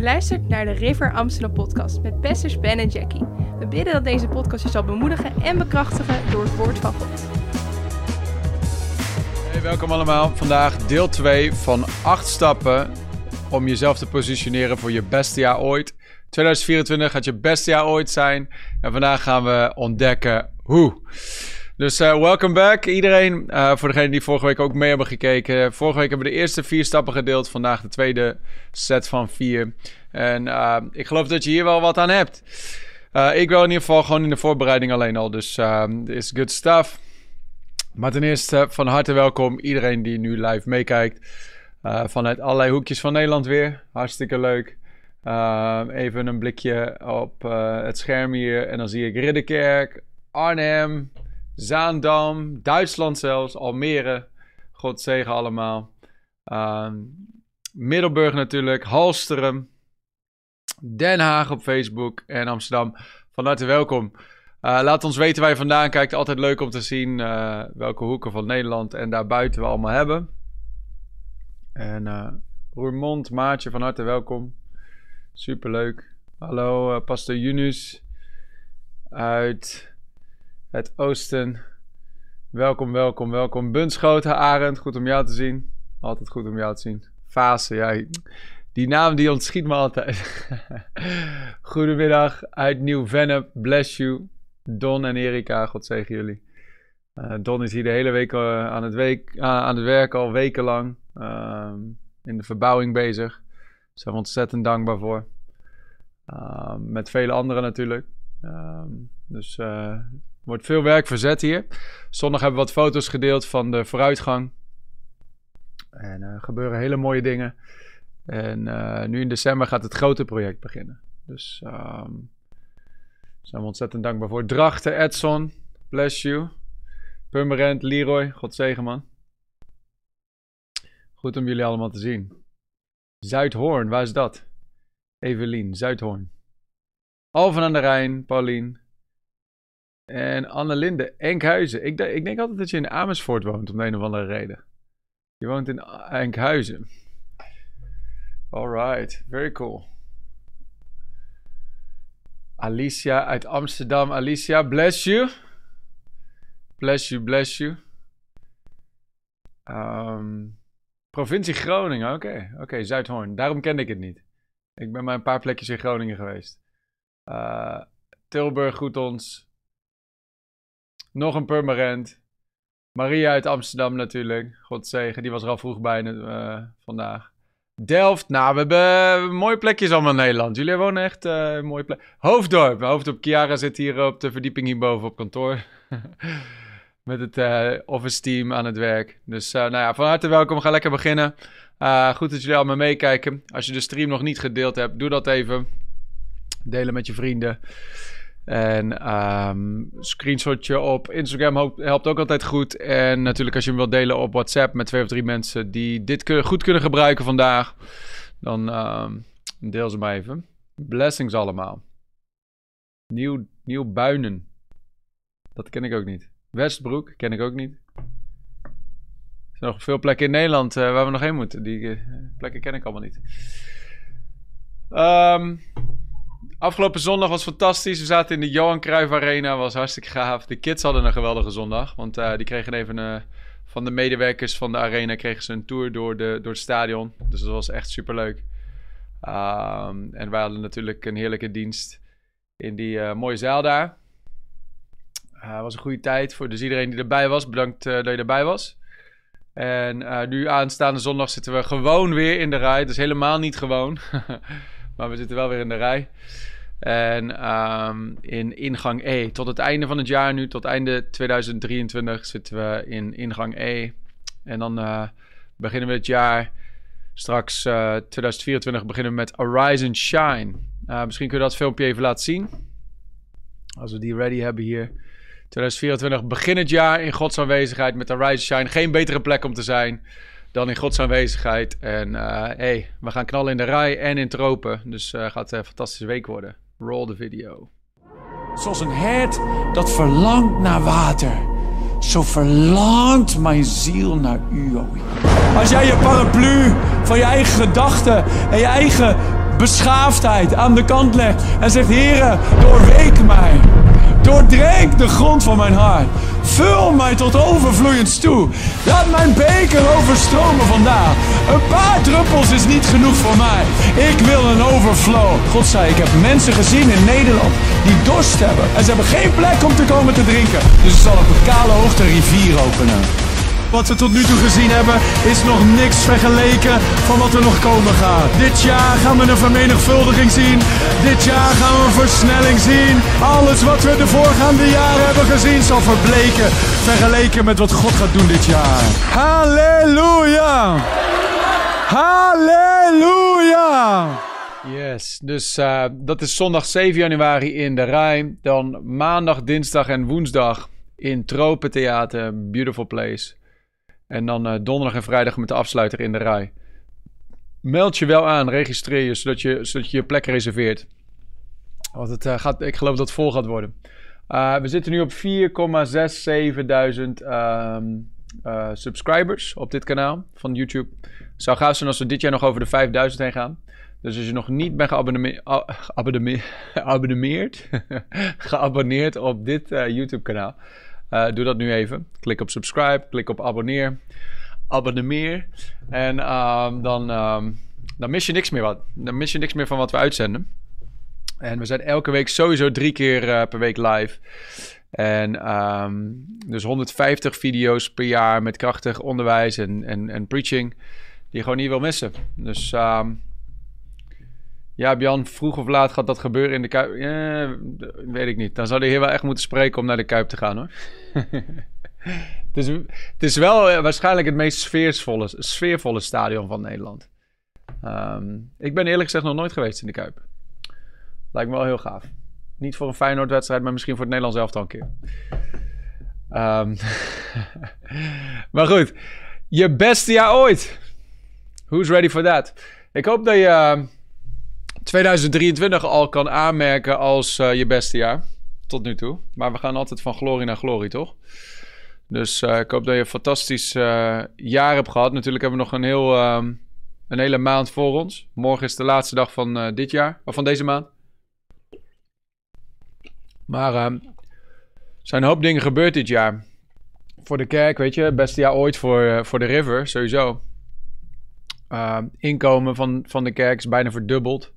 Je luistert naar de River Amsterdam podcast met pastors Ben en Jackie. We bidden dat deze podcast je zal bemoedigen en bekrachtigen door het woord van God. Hey, welkom allemaal. Vandaag deel 2 van 8 stappen om jezelf te positioneren voor je beste jaar ooit. 2024 gaat je beste jaar ooit zijn. En vandaag gaan we ontdekken hoe. Dus uh, welcome back iedereen. Uh, voor degenen die vorige week ook mee hebben gekeken. Vorige week hebben we de eerste vier stappen gedeeld. Vandaag de tweede set van vier. En uh, ik geloof dat je hier wel wat aan hebt. ik wil in ieder geval gewoon in de voorbereiding alleen al. Dus is good stuff. Maar ten eerste van harte welkom iedereen die nu live meekijkt. vanuit allerlei hoekjes van Nederland weer. Hartstikke leuk. even een blikje op het scherm hier. En dan zie ik Ridderkerk, Arnhem, Zaandam, Duitsland zelfs, Almere. God zegen allemaal. Uh, Middelburg natuurlijk, Halsterum, Den Haag op Facebook en Amsterdam. Van harte welkom. Uh, laat ons weten waar je vandaan kijkt. Altijd leuk om te zien uh, welke hoeken van Nederland en daarbuiten we allemaal hebben. En uh, Roermond, Maatje, van harte welkom. Superleuk. Hallo, Pastor Junus uit het oosten. Welkom, welkom, welkom. Bunschoten, Arend, goed om jou te zien. Altijd goed om jou te zien. Fase, ja. Die naam die ontschiet me altijd. Goedemiddag uit Nieuw-Vennep. Bless you. Don en Erika, God zegen jullie. Uh, Don is hier de hele week uh, aan, het week, uh, aan het werk, al wekenlang. Ehm, in de verbouwing bezig. Daar zijn we ontzettend dankbaar voor. Ehm, met vele anderen natuurlijk. Um, dus wordt veel werk verzet hier. Zondag hebben we wat foto's gedeeld van de vooruitgang. En er uh, gebeuren hele mooie dingen. En uh, nu in december gaat het grote project beginnen. Dus um, daar zijn we ontzettend dankbaar voor. Drachten, Edson, bless you. Purmerend, Leroy, God zegen man. Goed om jullie allemaal te zien. Zuidhoorn, waar is dat? Evelien, Zuidhoorn. Alphen aan de Rijn, Paulien. En Annelinde, Enkhuizen. Ik, ik, denk altijd dat je in Amersfoort woont, om de een of andere reden. Je woont in Enkhuizen. Alright, very cool. Alicia uit Amsterdam. Alicia, bless you. Bless you, bless you. Um, provincie Groningen, oké. Oké, okay, Zuidhoorn. Daarom kende ik het niet. Ik ben maar een paar plekjes in Groningen geweest. Uh, Tilburg, goed ons. Nog een permanent. Maria uit Amsterdam natuurlijk. God zegen, die was er al vroeg bij uh, vandaag. Delft, nou, we hebben mooie plekjes allemaal in Nederland. Jullie wonen echt uh, mooie plek. Hoofddorp, Hoofddorp Chiara zit hier op de verdieping hierboven op kantoor. Met het uh, office team aan het werk. Dus nou ja, van harte welkom. We gaan lekker beginnen. goed dat jullie allemaal meekijken. Als je de stream nog niet gedeeld hebt, doe dat even. Delen met je vrienden. En um, screenshotje op Instagram helpt ook altijd goed. En natuurlijk als je hem wilt delen op WhatsApp met twee of drie mensen die dit goed kunnen gebruiken vandaag. Dan um, deel ze maar even. Blessings allemaal. Nieuw, nieuw Buinen. Dat ken ik ook niet. Westbroek ken ik ook niet. Er zijn nog veel plekken in Nederland uh, waar we nog heen moeten. Die uh, plekken ken ik allemaal niet. Um, Afgelopen zondag was fantastisch. We zaten in de Johan Cruijff Arena. Was hartstikke gaaf. De kids hadden een geweldige zondag. Want uh, die kregen even uh, van de medewerkers van de arena kregen ze een tour door, de, door het stadion. Dus dat was echt super leuk. Um, en wij hadden natuurlijk een heerlijke dienst in die uh, mooie zaal daar. Het was een goede tijd voor dus iedereen die erbij was. Bedankt dat je erbij was. En nu aanstaande zondag zitten we gewoon weer in de rij. Dus helemaal niet gewoon. maar we zitten wel weer in de rij. En um, in ingang E. Tot het einde van het jaar nu, tot einde 2023, zitten we in ingang E. En dan uh, beginnen we het jaar. Straks uh, 2024 beginnen we met Arise and Shine. Uh, misschien kun je dat filmpje even laten zien. Als we die ready hebben hier. 2024 begin het jaar in Gods aanwezigheid met Arise and Shine. Geen betere plek om te zijn dan in Gods aanwezigheid. En hey, we gaan knallen in de rij en in tropen. Dus uh, gaat een fantastische week worden. Roll the video. Zoals een hert dat verlangt naar water. Zo verlangt mijn ziel naar u, Als jij je paraplu van je eigen gedachten en je eigen beschaafdheid aan de kant legt en zegt: Heere, doorweek mij. Doordrenk de grond van mijn hart. Vul mij tot overvloeiend toe. Laat mijn beker overstromen vandaag. Een paar druppels is niet genoeg voor mij. Ik wil een overflow. God zei, ik heb mensen gezien in Nederland die dorst hebben. En ze hebben geen plek om te komen te drinken. Dus ik zal op een kale hoogte rivier openen. Wat we tot nu toe gezien hebben is nog niks vergeleken van wat er nog komen gaat. Dit jaar gaan we een vermenigvuldiging zien. Dit jaar gaan we een versnelling zien. Alles wat we de voorgaande jaren hebben gezien zal verbleken. Vergeleken met wat God gaat doen dit jaar. Halleluja! Halleluja! Yes, dus uh, dat is zondag 7 januari in de Rij. Dan maandag, dinsdag en woensdag in Tropentheater, Beautiful Place. En dan uh, donderdag en vrijdag met de afsluiter in de rij. Meld je wel aan, registreer je, zodat je zodat je, je plek reserveert. Want het, uh, gaat, ik geloof dat het vol gaat worden. Uh, we zitten nu op 4,67.000 um, subscribers op dit kanaal van YouTube. Het zou gaaf zijn als we dit jaar nog over de 5000 heen gaan. Dus als je nog niet bent geabonneerd, geabonneerd op dit YouTube kanaal uh, doe dat nu even. Klik op subscribe, klik op abonneer. Abonneer. En um, dan, um, dan mis je niks meer wat. Dan mis je niks meer van wat we uitzenden. En we zijn elke week sowieso drie keer uh, per week live. En um, dus 150 video's per jaar met krachtig onderwijs en, en, en preaching. Die je gewoon niet wil missen. Dus um, ja, Bjan, vroeg of laat gaat dat gebeuren in de Kuip? Weet ik niet. Dan zou de heer wel echt moeten spreken om naar de Kuip te gaan, hoor. het, is, het is wel eh, waarschijnlijk het meest sfeervolle, sfeervolle stadion van Nederland. Um, ik ben eerlijk gezegd nog nooit geweest in de Kuip. Lijkt me wel heel gaaf. Niet voor een Feyenoord-wedstrijd, maar misschien voor het Nederlands elftal een keer. Um, maar goed, je beste jaar ooit. Who's ready for that? Ik hoop dat je... Uh, 2023 al kan aanmerken als uh, je beste jaar. Tot nu toe. Maar we gaan altijd van glorie naar glorie, toch? Dus uh, ik hoop dat je een fantastisch uh, jaar hebt gehad. Natuurlijk hebben we nog een, heel, een hele maand voor ons. Morgen is de laatste dag van dit jaar. Of van deze maand. Maar er zijn een hoop dingen gebeurd dit jaar. Voor de kerk, weet je. Beste jaar ooit voor, voor de River, sowieso. inkomen van, van de kerk is bijna verdubbeld.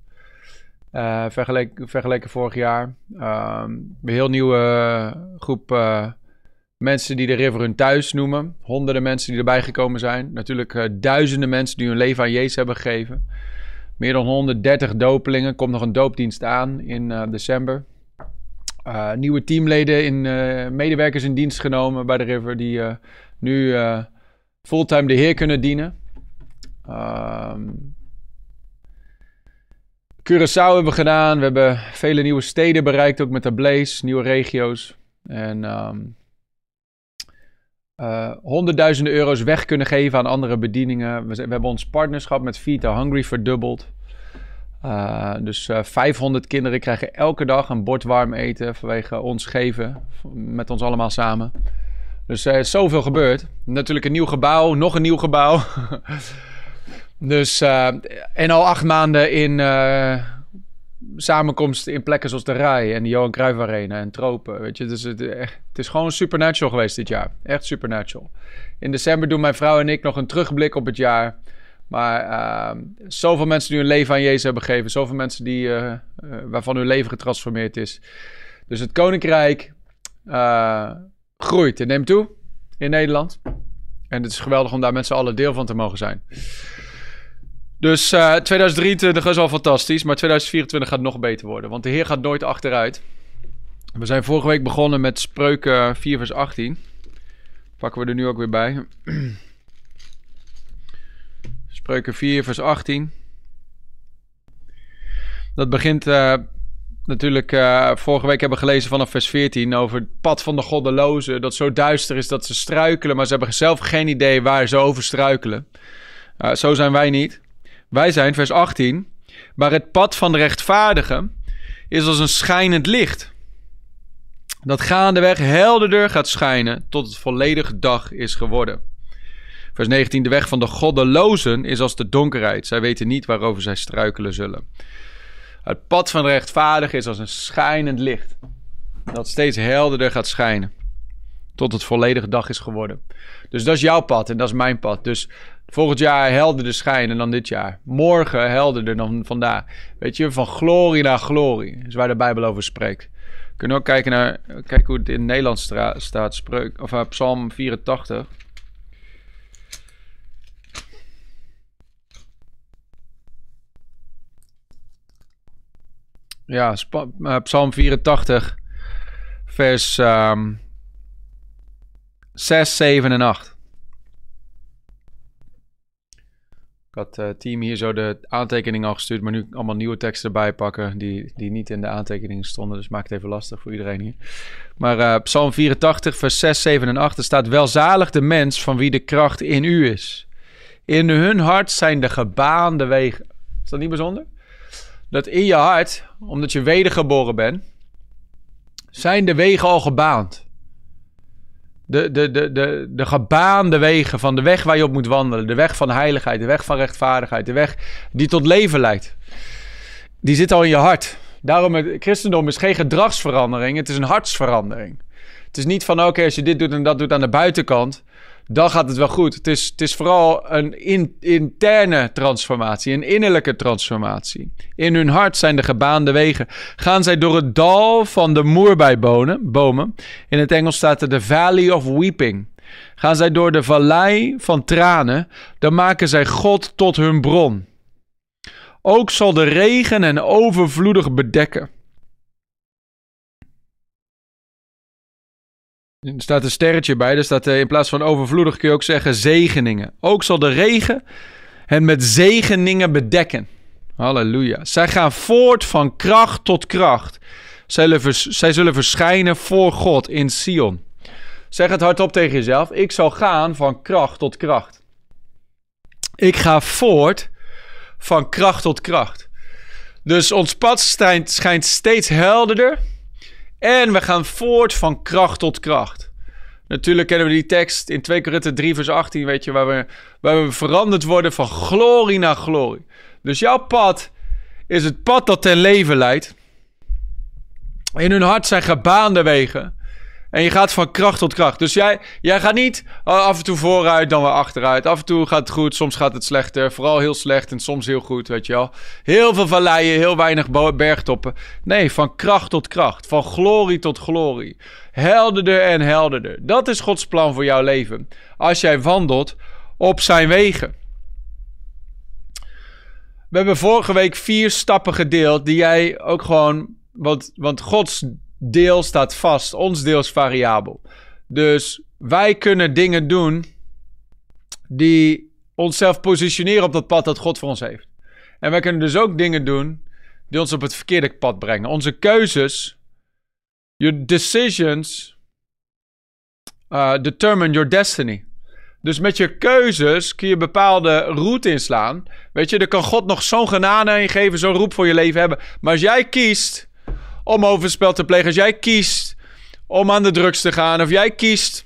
Uh, vergeleken, vergeleken vorig jaar. Um, een heel nieuwe groep uh, mensen die de River hun thuis noemen. Honderden mensen die erbij gekomen zijn. Natuurlijk uh, duizenden mensen die hun leven aan Jezus hebben gegeven. Meer dan 130 dopelingen. Komt nog een doopdienst aan in december. nieuwe teamleden, in, medewerkers in dienst genomen bij de River. Die nu fulltime de Heer kunnen dienen. Um, Curaçao hebben we gedaan. We hebben vele nieuwe steden bereikt, ook met de Blaze, nieuwe regio's. En um, uh, honderdduizenden euro's weg kunnen geven aan andere bedieningen. We, we hebben ons partnerschap met Vita Hungry verdubbeld. Uh, dus uh, 500 kinderen krijgen elke dag een bord warm eten vanwege ons geven. Met ons allemaal samen. Dus er is zoveel gebeurd. Natuurlijk een nieuw gebouw, nog een nieuw gebouw. Dus, uh, en al acht maanden in uh, samenkomsten in plekken zoals de Rij en de Johan Cruijff Arena en Tropen. Weet je, dus het, het is gewoon supernatural geweest dit jaar. Echt supernatural. In december doen mijn vrouw en ik nog een terugblik op het jaar. Maar uh, zoveel mensen die hun leven aan Jezus hebben gegeven. Zoveel mensen die, waarvan hun leven getransformeerd is. Dus het koninkrijk groeit en neemt toe in Nederland. En het is geweldig om daar met z'n allen deel van te mogen zijn. Dus uh, 2023 is al fantastisch, maar 2024 gaat nog beter worden. Want de Heer gaat nooit achteruit. We zijn vorige week begonnen met Spreuken 4 vers 18. Pakken we er nu ook weer bij. Spreuken 4 vers 18. Dat begint uh, natuurlijk... Uh, vorige week hebben we gelezen vanaf vers 14 over het pad van de goddelozen. Dat zo duister is dat ze struikelen, maar ze hebben zelf geen idee waar ze over struikelen. Zo zijn wij niet. Wij zijn, vers 18, maar het pad van de rechtvaardige is als een schijnend licht. Dat gaandeweg helderder gaat schijnen tot het volledig dag is geworden. Vers 19, de weg van de goddelozen is als de donkerheid. Zij weten niet waarover zij struikelen zullen. Het pad van de rechtvaardige is als een schijnend licht. Dat steeds helderder gaat schijnen. Tot het volledige dag is geworden. Dus dat is jouw pad en dat is mijn pad. Dus volgend jaar helderder schijnen dan dit jaar. Morgen helderder dan vandaag. Weet je, van glorie naar glorie. is waar de Bijbel over spreekt. We kunnen ook kijken naar kijken hoe het in Nederland staat. Spreuk, of uh, Psalm 84. Ja, uh, Psalm 84, vers um, 6, 7 en 8. Ik had het uh, team hier zo de aantekeningen al gestuurd, maar nu allemaal nieuwe teksten erbij pakken die, die niet in de aantekeningen stonden. Dus maakt het even lastig voor iedereen hier. Maar uh, Psalm 84, vers 6, 7 en 8 er staat: Welzalig de mens van wie de kracht in u is. In hun hart zijn de gebaande wegen. Is dat niet bijzonder? Dat in je hart, omdat je wedergeboren bent, zijn de wegen al gebaand. De, de, de, de, de gebaande wegen van de weg waar je op moet wandelen. De weg van heiligheid, de weg van rechtvaardigheid. De weg die tot leven leidt. Die zit al in je hart. Daarom, het christendom is geen gedragsverandering. Het is een hartsverandering. Het is niet van, oké, als je dit doet en dat doet aan de buitenkant dan gaat het wel goed. Het is, het is vooral een in, interne transformatie, een innerlijke transformatie. In hun hart zijn de gebaande wegen. Gaan zij door het dal van de moerbeibomen. In het Engels staat er de Valley of Weeping. Gaan zij door de vallei van tranen, dan maken zij God tot hun bron. Ook zal de regen hen overvloedig bedekken. Er staat een sterretje bij. Er staat eh, in plaats van overvloedig kun je ook zeggen zegeningen. Ook zal de regen hen met zegeningen bedekken. Halleluja. Zij gaan voort van kracht tot kracht. Zij, zij zullen verschijnen voor God in Sion. Zeg het hardop tegen jezelf. Ik zal gaan van kracht tot kracht. Ik ga voort van kracht tot kracht. Dus ons pad schijnt steeds helderder en we gaan voort van kracht tot kracht. Natuurlijk kennen we die tekst in 2 Korinther 3 vers 18, weet je, waar we, waar we veranderd worden van glorie naar glorie. Dus jouw pad is het pad dat ten leven leidt. In hun hart zijn gebaande wegen. En je gaat van kracht tot kracht. Dus jij, jij gaat niet uh, af en toe vooruit, dan weer achteruit. Af en toe gaat het goed, soms gaat het slechter. Vooral heel slecht en soms heel goed, weet je wel. Heel veel valleien, heel weinig bergtoppen. Nee, van kracht tot kracht. Van glorie tot glorie. Helderder en helderder. Dat is Gods plan voor jouw leven. Als jij wandelt op zijn wegen. We hebben vorige week vier stappen gedeeld die jij ook gewoon. Want, want Gods deel staat vast, ons deel is variabel. Dus wij kunnen dingen doen die onszelf positioneren op dat pad dat God voor ons heeft. En wij kunnen dus ook dingen doen die ons op het verkeerde pad brengen. Onze keuzes, your decisions, uh, determine your destiny. Dus met je keuzes kun je bepaalde route inslaan. Weet je, er kan God nog zo'n genade je geven, zo'n roep voor je leven hebben. Maar als jij kiest om overspel te plegen. Als jij kiest om aan de drugs te gaan. Of jij kiest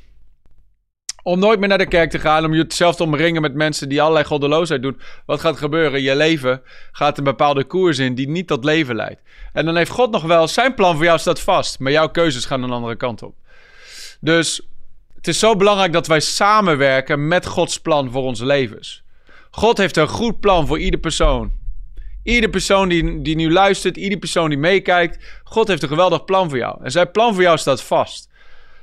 om nooit meer naar de kerk te gaan. Om jezelf te omringen met mensen die allerlei goddeloosheid doen. Wat gaat gebeuren? Je leven gaat een bepaalde koers in die niet tot leven leidt. En dan heeft God nog wel zijn plan voor jou staat vast. Maar jouw keuzes gaan een andere kant op. Dus het is zo belangrijk dat wij samenwerken met Gods plan voor onze levens. God heeft een goed plan voor ieder persoon. Iedere persoon die, die nu luistert, iedere persoon die meekijkt. God heeft een geweldig plan voor jou. En zijn plan voor jou staat vast.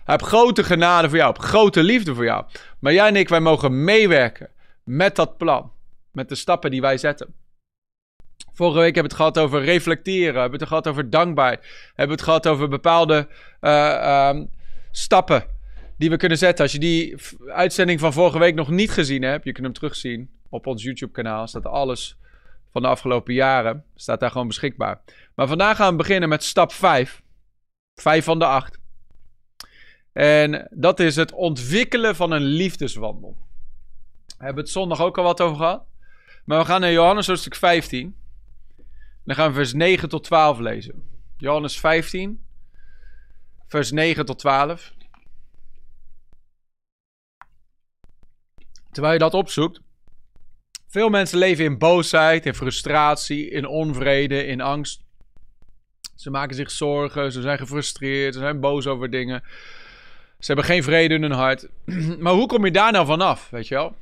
Hij heeft grote genade voor jou, grote liefde voor jou. Maar jij en ik, wij mogen meewerken met dat plan. Met de stappen die wij zetten. Vorige week hebben we het gehad over reflecteren. Hebben we het gehad over dankbaarheid. Hebben we het gehad over bepaalde uh, um, stappen die we kunnen zetten. Als je die uitzending van vorige week nog niet gezien hebt, je kunt hem terugzien op ons YouTube kanaal. Staat alles van de afgelopen jaren. Staat daar gewoon beschikbaar. Maar vandaag gaan we beginnen met stap 5. 5 van de 8. En dat is het ontwikkelen van een liefdeswandel. We hebben het zondag ook al wat over gehad. Maar we gaan naar Johannes hoofdstuk 15. Dan gaan we vers 9 tot 12 lezen. Johannes 15, vers 9 tot 12. Terwijl je dat opzoekt. Veel mensen leven in boosheid, in frustratie, in onvrede, in angst. Ze maken zich zorgen, ze zijn gefrustreerd, ze zijn boos over dingen. Ze hebben geen vrede in hun hart. maar hoe kom je daar nou vanaf, weet je wel?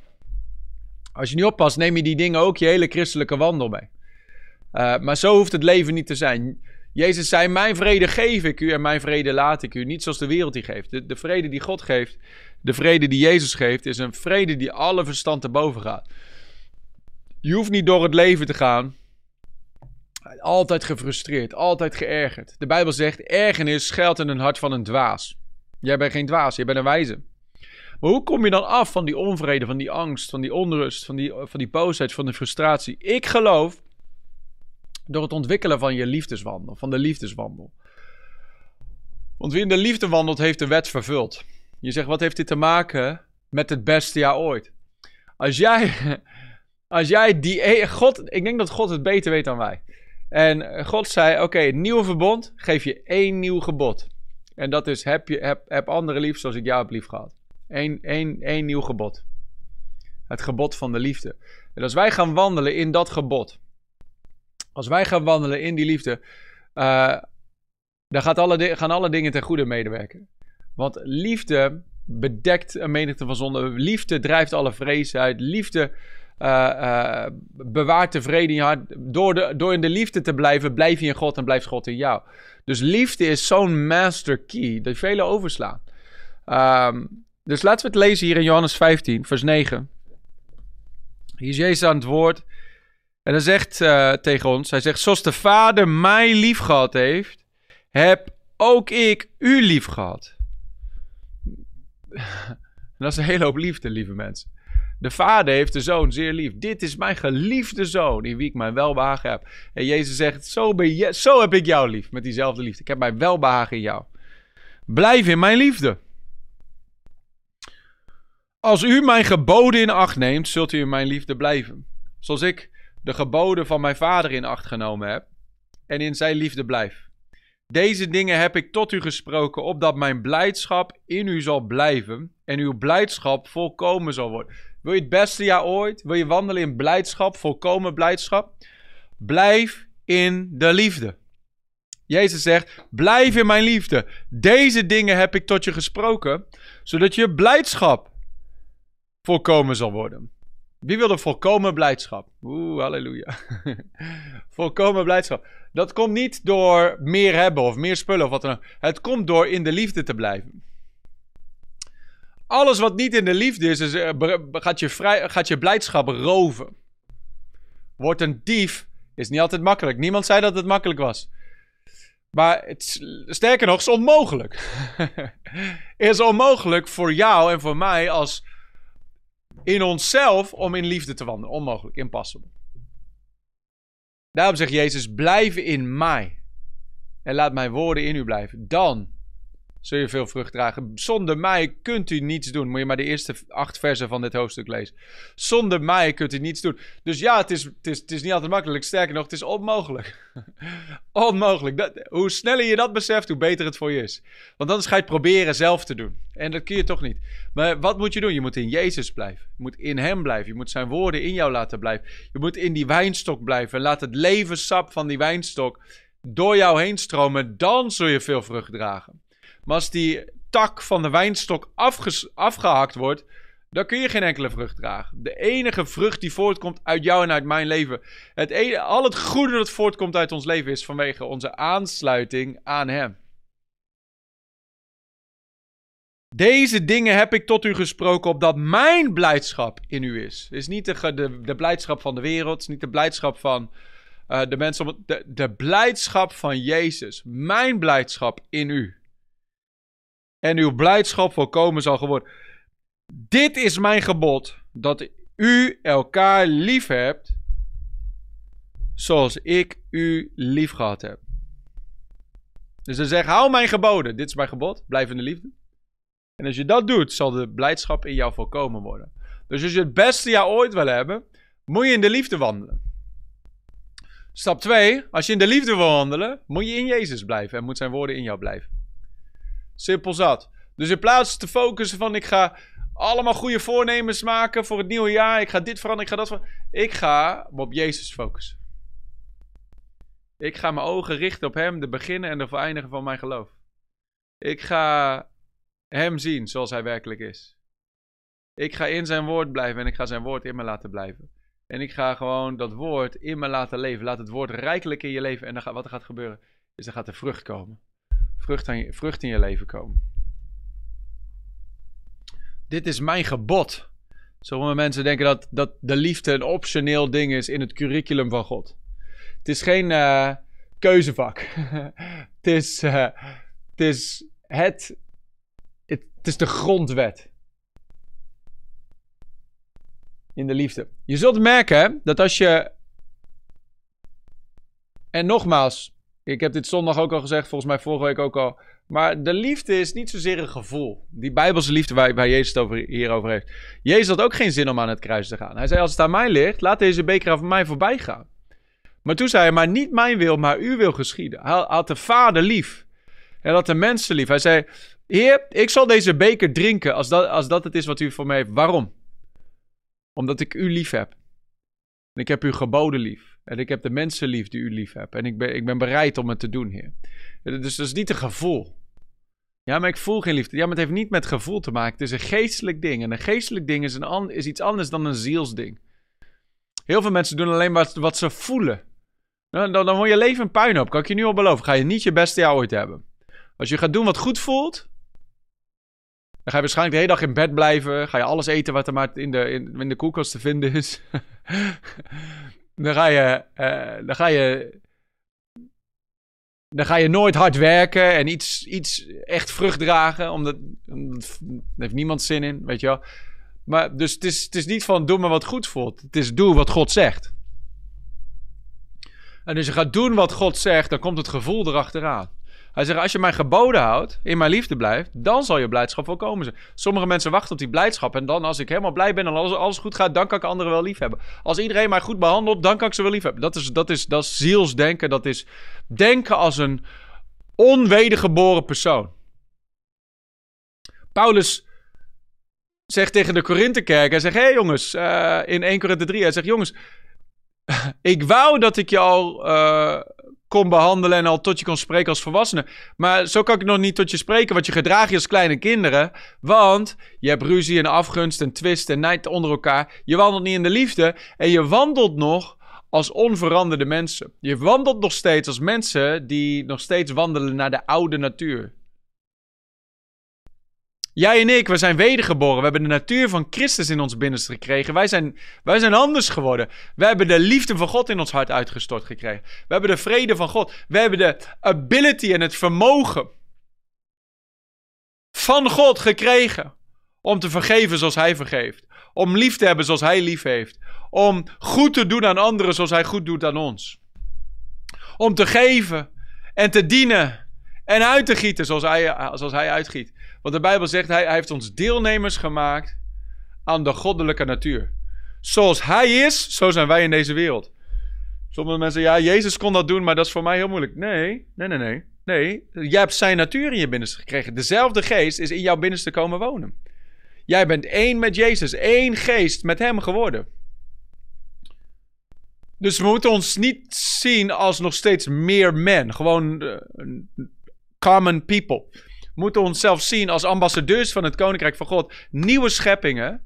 Als je niet oppast, neem je die dingen ook je hele christelijke wandel mee. Uh, maar zo hoeft het leven niet te zijn. Jezus zei: Mijn vrede geef ik u en mijn vrede laat ik u. Niet zoals de wereld die geeft. De, de vrede die God geeft, de vrede die Jezus geeft, is een vrede die alle verstand te boven gaat. Je hoeft niet door het leven te gaan. Altijd gefrustreerd, altijd geërgerd. De Bijbel zegt: ergernis schuilt in een hart van een dwaas. Jij bent geen dwaas, je bent een wijze. Maar hoe kom je dan af van die onvrede, van die angst, van die onrust, van die, van die boosheid, van de frustratie? Ik geloof door het ontwikkelen van je liefdeswandel, van de liefdeswandel. Want wie in de liefde wandelt, heeft de wet vervuld. Je zegt, wat heeft dit te maken met het beste jaar ooit? Als jij, als jij die... E- God, ik denk dat God het beter weet dan wij. En God zei, oké, okay, nieuwe verbond, geef je één nieuw gebod. En dat is, heb, je, heb, heb anderen lief zoals ik jou heb lief gehad. Eén, één, één nieuw gebod. Het gebod van de liefde. En als wij gaan wandelen in dat gebod, als wij gaan wandelen in die liefde, uh, dan gaat alle gaan alle dingen ten goede medewerken. Want liefde bedekt een menigte van zonde. Liefde drijft alle vrees uit. Liefde uh, uh, bewaart de vrede in je hart. Door, de, door in de liefde te blijven, blijf je in God en blijft God in jou. Dus liefde is zo'n master key dat velen overslaan. Um, dus laten we het lezen hier in Johannes 15, vers 9. Hier is Jezus aan het woord. En hij zegt uh, tegen ons, hij zegt, zoals de Vader mij lief gehad heeft, heb ook ik u lief gehad. dat is een hele hoop liefde, lieve mensen. De vader heeft de zoon zeer lief. Dit is mijn geliefde zoon, in wie ik mijn welbehagen heb. En Jezus zegt, zo, ben je, zo heb ik jou lief, met diezelfde liefde. Ik heb mijn welbehagen in jou. Blijf in mijn liefde. Als u mijn geboden in acht neemt, zult u in mijn liefde blijven. Zoals ik de geboden van mijn vader in acht genomen heb en in zijn liefde blijf. Deze dingen heb ik tot u gesproken, opdat mijn blijdschap in u zal blijven en uw blijdschap volkomen zal worden. Wil je het beste jaar ooit? Wil je wandelen in blijdschap, volkomen blijdschap? Blijf in de liefde. Jezus zegt: Blijf in mijn liefde. Deze dingen heb ik tot je gesproken, zodat je blijdschap volkomen zal worden. Wie wil er volkomen blijdschap? Oeh, halleluja. volkomen blijdschap. Dat komt niet door meer hebben of meer spullen of wat dan ook. Het komt door in de liefde te blijven. Alles wat niet in de liefde is, eh, gaat, je vrij, gaat je blijdschap roven. Wordt een dief, is niet altijd makkelijk. Niemand zei dat het makkelijk was. Maar het, sterker nog, is onmogelijk. is onmogelijk voor jou en voor mij als in onszelf om in liefde te wandelen. Onmogelijk, impossible. Daarom zegt Jezus: blijf in mij. En laat mijn woorden in u blijven. Dan zul je veel vrucht dragen. Zonder mij kunt u niets doen. Moet je maar de eerste acht versen van dit hoofdstuk lezen. Zonder mij kunt u niets doen. Dus ja, het is, het is, niet altijd makkelijk. Sterker nog, het is onmogelijk. onmogelijk. Hoe sneller je dat beseft, hoe beter het voor je is. Want anders ga je het proberen zelf te doen. En dat kun je toch niet. Maar wat moet je doen? Je moet in Jezus blijven. Je moet in Hem blijven. Je moet Zijn woorden in jou laten blijven. Je moet in die wijnstok blijven. En laat het levenssap van die wijnstok door jou heen stromen. Dan zul je veel vrucht dragen. Maar als die tak van de wijnstok afgehakt wordt, dan kun je geen enkele vrucht dragen. De enige vrucht die voortkomt uit jou en uit mijn leven. Het ene, al het goede dat voortkomt uit ons leven is vanwege onze aansluiting aan Hem. Deze dingen heb ik tot u gesproken, opdat mijn blijdschap in u is. Het is niet de, de, de blijdschap van de wereld, het is niet de blijdschap van uh, de mensen. De, de blijdschap van Jezus. Mijn blijdschap in u en uw blijdschap volkomen zal geworden. Dit is mijn gebod, dat u elkaar lief hebt, zoals ik u lief gehad heb. Dus ze zeggen, hou mijn geboden. Dit is mijn gebod, blijf in de liefde. En als je dat doet, zal de blijdschap in jou volkomen worden. Dus als je het beste jaar ooit wil hebben, moet je in de liefde wandelen. Stap 2. Als je in de liefde wil wandelen, moet je in Jezus blijven en moet zijn woorden in jou blijven. Simpel zat. Dus in plaats te focussen van ik ga allemaal goede voornemens maken voor het nieuwe jaar. Ik ga dit veranderen, ik ga dat veranderen. Ik ga me op Jezus focussen. Ik ga mijn ogen richten op Hem, de beginnen en de vereindigen van mijn geloof. Ik ga Hem zien zoals Hij werkelijk is. Ik ga in Zijn woord blijven en ik ga Zijn woord in me laten blijven. En ik ga gewoon dat woord in me laten leven. Laat het woord rijkelijk in je leven. En dan wat er gaat gebeuren, is er gaat er vrucht komen. Vrucht, aan in je leven komen. Dit is mijn gebod. Sommige mensen denken dat, dat de liefde een optioneel ding is in het curriculum van God. Het is geen uh, keuzevak. het, is, uh, het is het, het, het is de grondwet in de liefde. Je zult merken dat als je. En nogmaals, ik heb dit zondag ook al gezegd, volgens mij vorige week ook al. Maar de liefde is niet zozeer een gevoel. Die bijbelse liefde waar, waar Jezus het over, hierover heeft. Jezus had ook geen zin om aan het kruis te gaan. Hij zei, als het aan mij ligt, laat deze beker aan mij voorbij gaan. Maar toen zei hij, maar niet mijn wil, maar uw wil geschieden. Hij had de vader lief. Hij had de mensen lief. Hij zei, heer, ik zal deze beker drinken als dat, als dat het is wat u voor mij heeft. Waarom? Omdat ik u lief heb. En ik heb u geboden lief. En ik heb de mensen lief die u lief hebben. En ik ben, ik ben bereid om het te doen, Heer. Dus dat is niet een gevoel. Ja, maar ik voel geen liefde. Ja, maar het heeft niet met gevoel te maken. Het is een geestelijk ding. En een geestelijk ding is, een is iets anders dan een zielsding. Heel veel mensen doen alleen wat, wat ze voelen. Dan, dan, dan wordt je leven een puinhoop. Kan ik je nu al beloven. Ga je niet je beste jaar ooit hebben. Als je gaat doen wat goed voelt, dan ga je waarschijnlijk de hele dag in bed blijven. Ga je alles eten wat er maar in de, in, in de koelkast te vinden is. dan ga je, uh, dan ga je, dan ga je nooit hard werken en iets, iets echt vrucht dragen. Omdat, omdat daar heeft niemand zin in, weet je wel. Maar dus het is, het is niet van doe maar wat goed voelt. Het is doe wat God zegt. En als je gaat doen wat God zegt, dan komt het gevoel erachteraan. Hij zegt, als je mijn geboden houdt, in mijn liefde blijft, dan zal je blijdschap volkomen zijn. Sommige mensen wachten op die blijdschap. En dan, als ik helemaal blij ben en alles, goed gaat, dan kan ik anderen wel lief hebben. Als iedereen mij goed behandelt, dan kan ik ze wel lief hebben. Dat is, dat is, dat is zielsdenken. Dat is denken als een onwedergeboren persoon. Paulus zegt tegen de Korinthekerk, hij zegt, hé hey jongens, uh, in 1 Korinthe 3, hij zegt, jongens, ik wou dat ik al uh, kon behandelen en al tot je kon spreken als volwassene. Maar zo kan ik nog niet tot je spreken, wat je gedraagt je als kleine kinderen. Want je hebt ruzie en afgunst en twist en nijd onder elkaar. Je wandelt niet in de liefde en je wandelt nog als onveranderde mensen. Je wandelt nog steeds als mensen die nog steeds wandelen naar de oude natuur. Jij en ik, we zijn wedergeboren. We hebben de natuur van Christus in ons binnenste gekregen. Wij zijn, wij zijn anders geworden. We hebben de liefde van God in ons hart uitgestort gekregen. We hebben de vrede van God. We hebben de ability en het vermogen van God gekregen. Om te vergeven zoals Hij vergeeft. Om lief te hebben zoals Hij lief heeft. Om goed te doen aan anderen zoals Hij goed doet aan ons. Om te geven en te dienen en uit te gieten zoals Hij, zoals hij uitgiet. Want de Bijbel zegt, hij, hij heeft ons deelnemers gemaakt aan de goddelijke natuur. Zoals hij is, zo zijn wij in deze wereld. Sommige mensen, ja, Jezus kon dat doen, maar dat is voor mij heel moeilijk. Nee, nee, nee, nee. Nee, jij hebt zijn natuur in je binnenste gekregen. Dezelfde geest is in jouw binnenste komen wonen. Jij bent één met Jezus, één geest met hem geworden. Dus we moeten ons niet zien als nog steeds meer men. Gewoon uh, common people moeten onszelf zien als ambassadeurs van het Koninkrijk van God. Nieuwe scheppingen,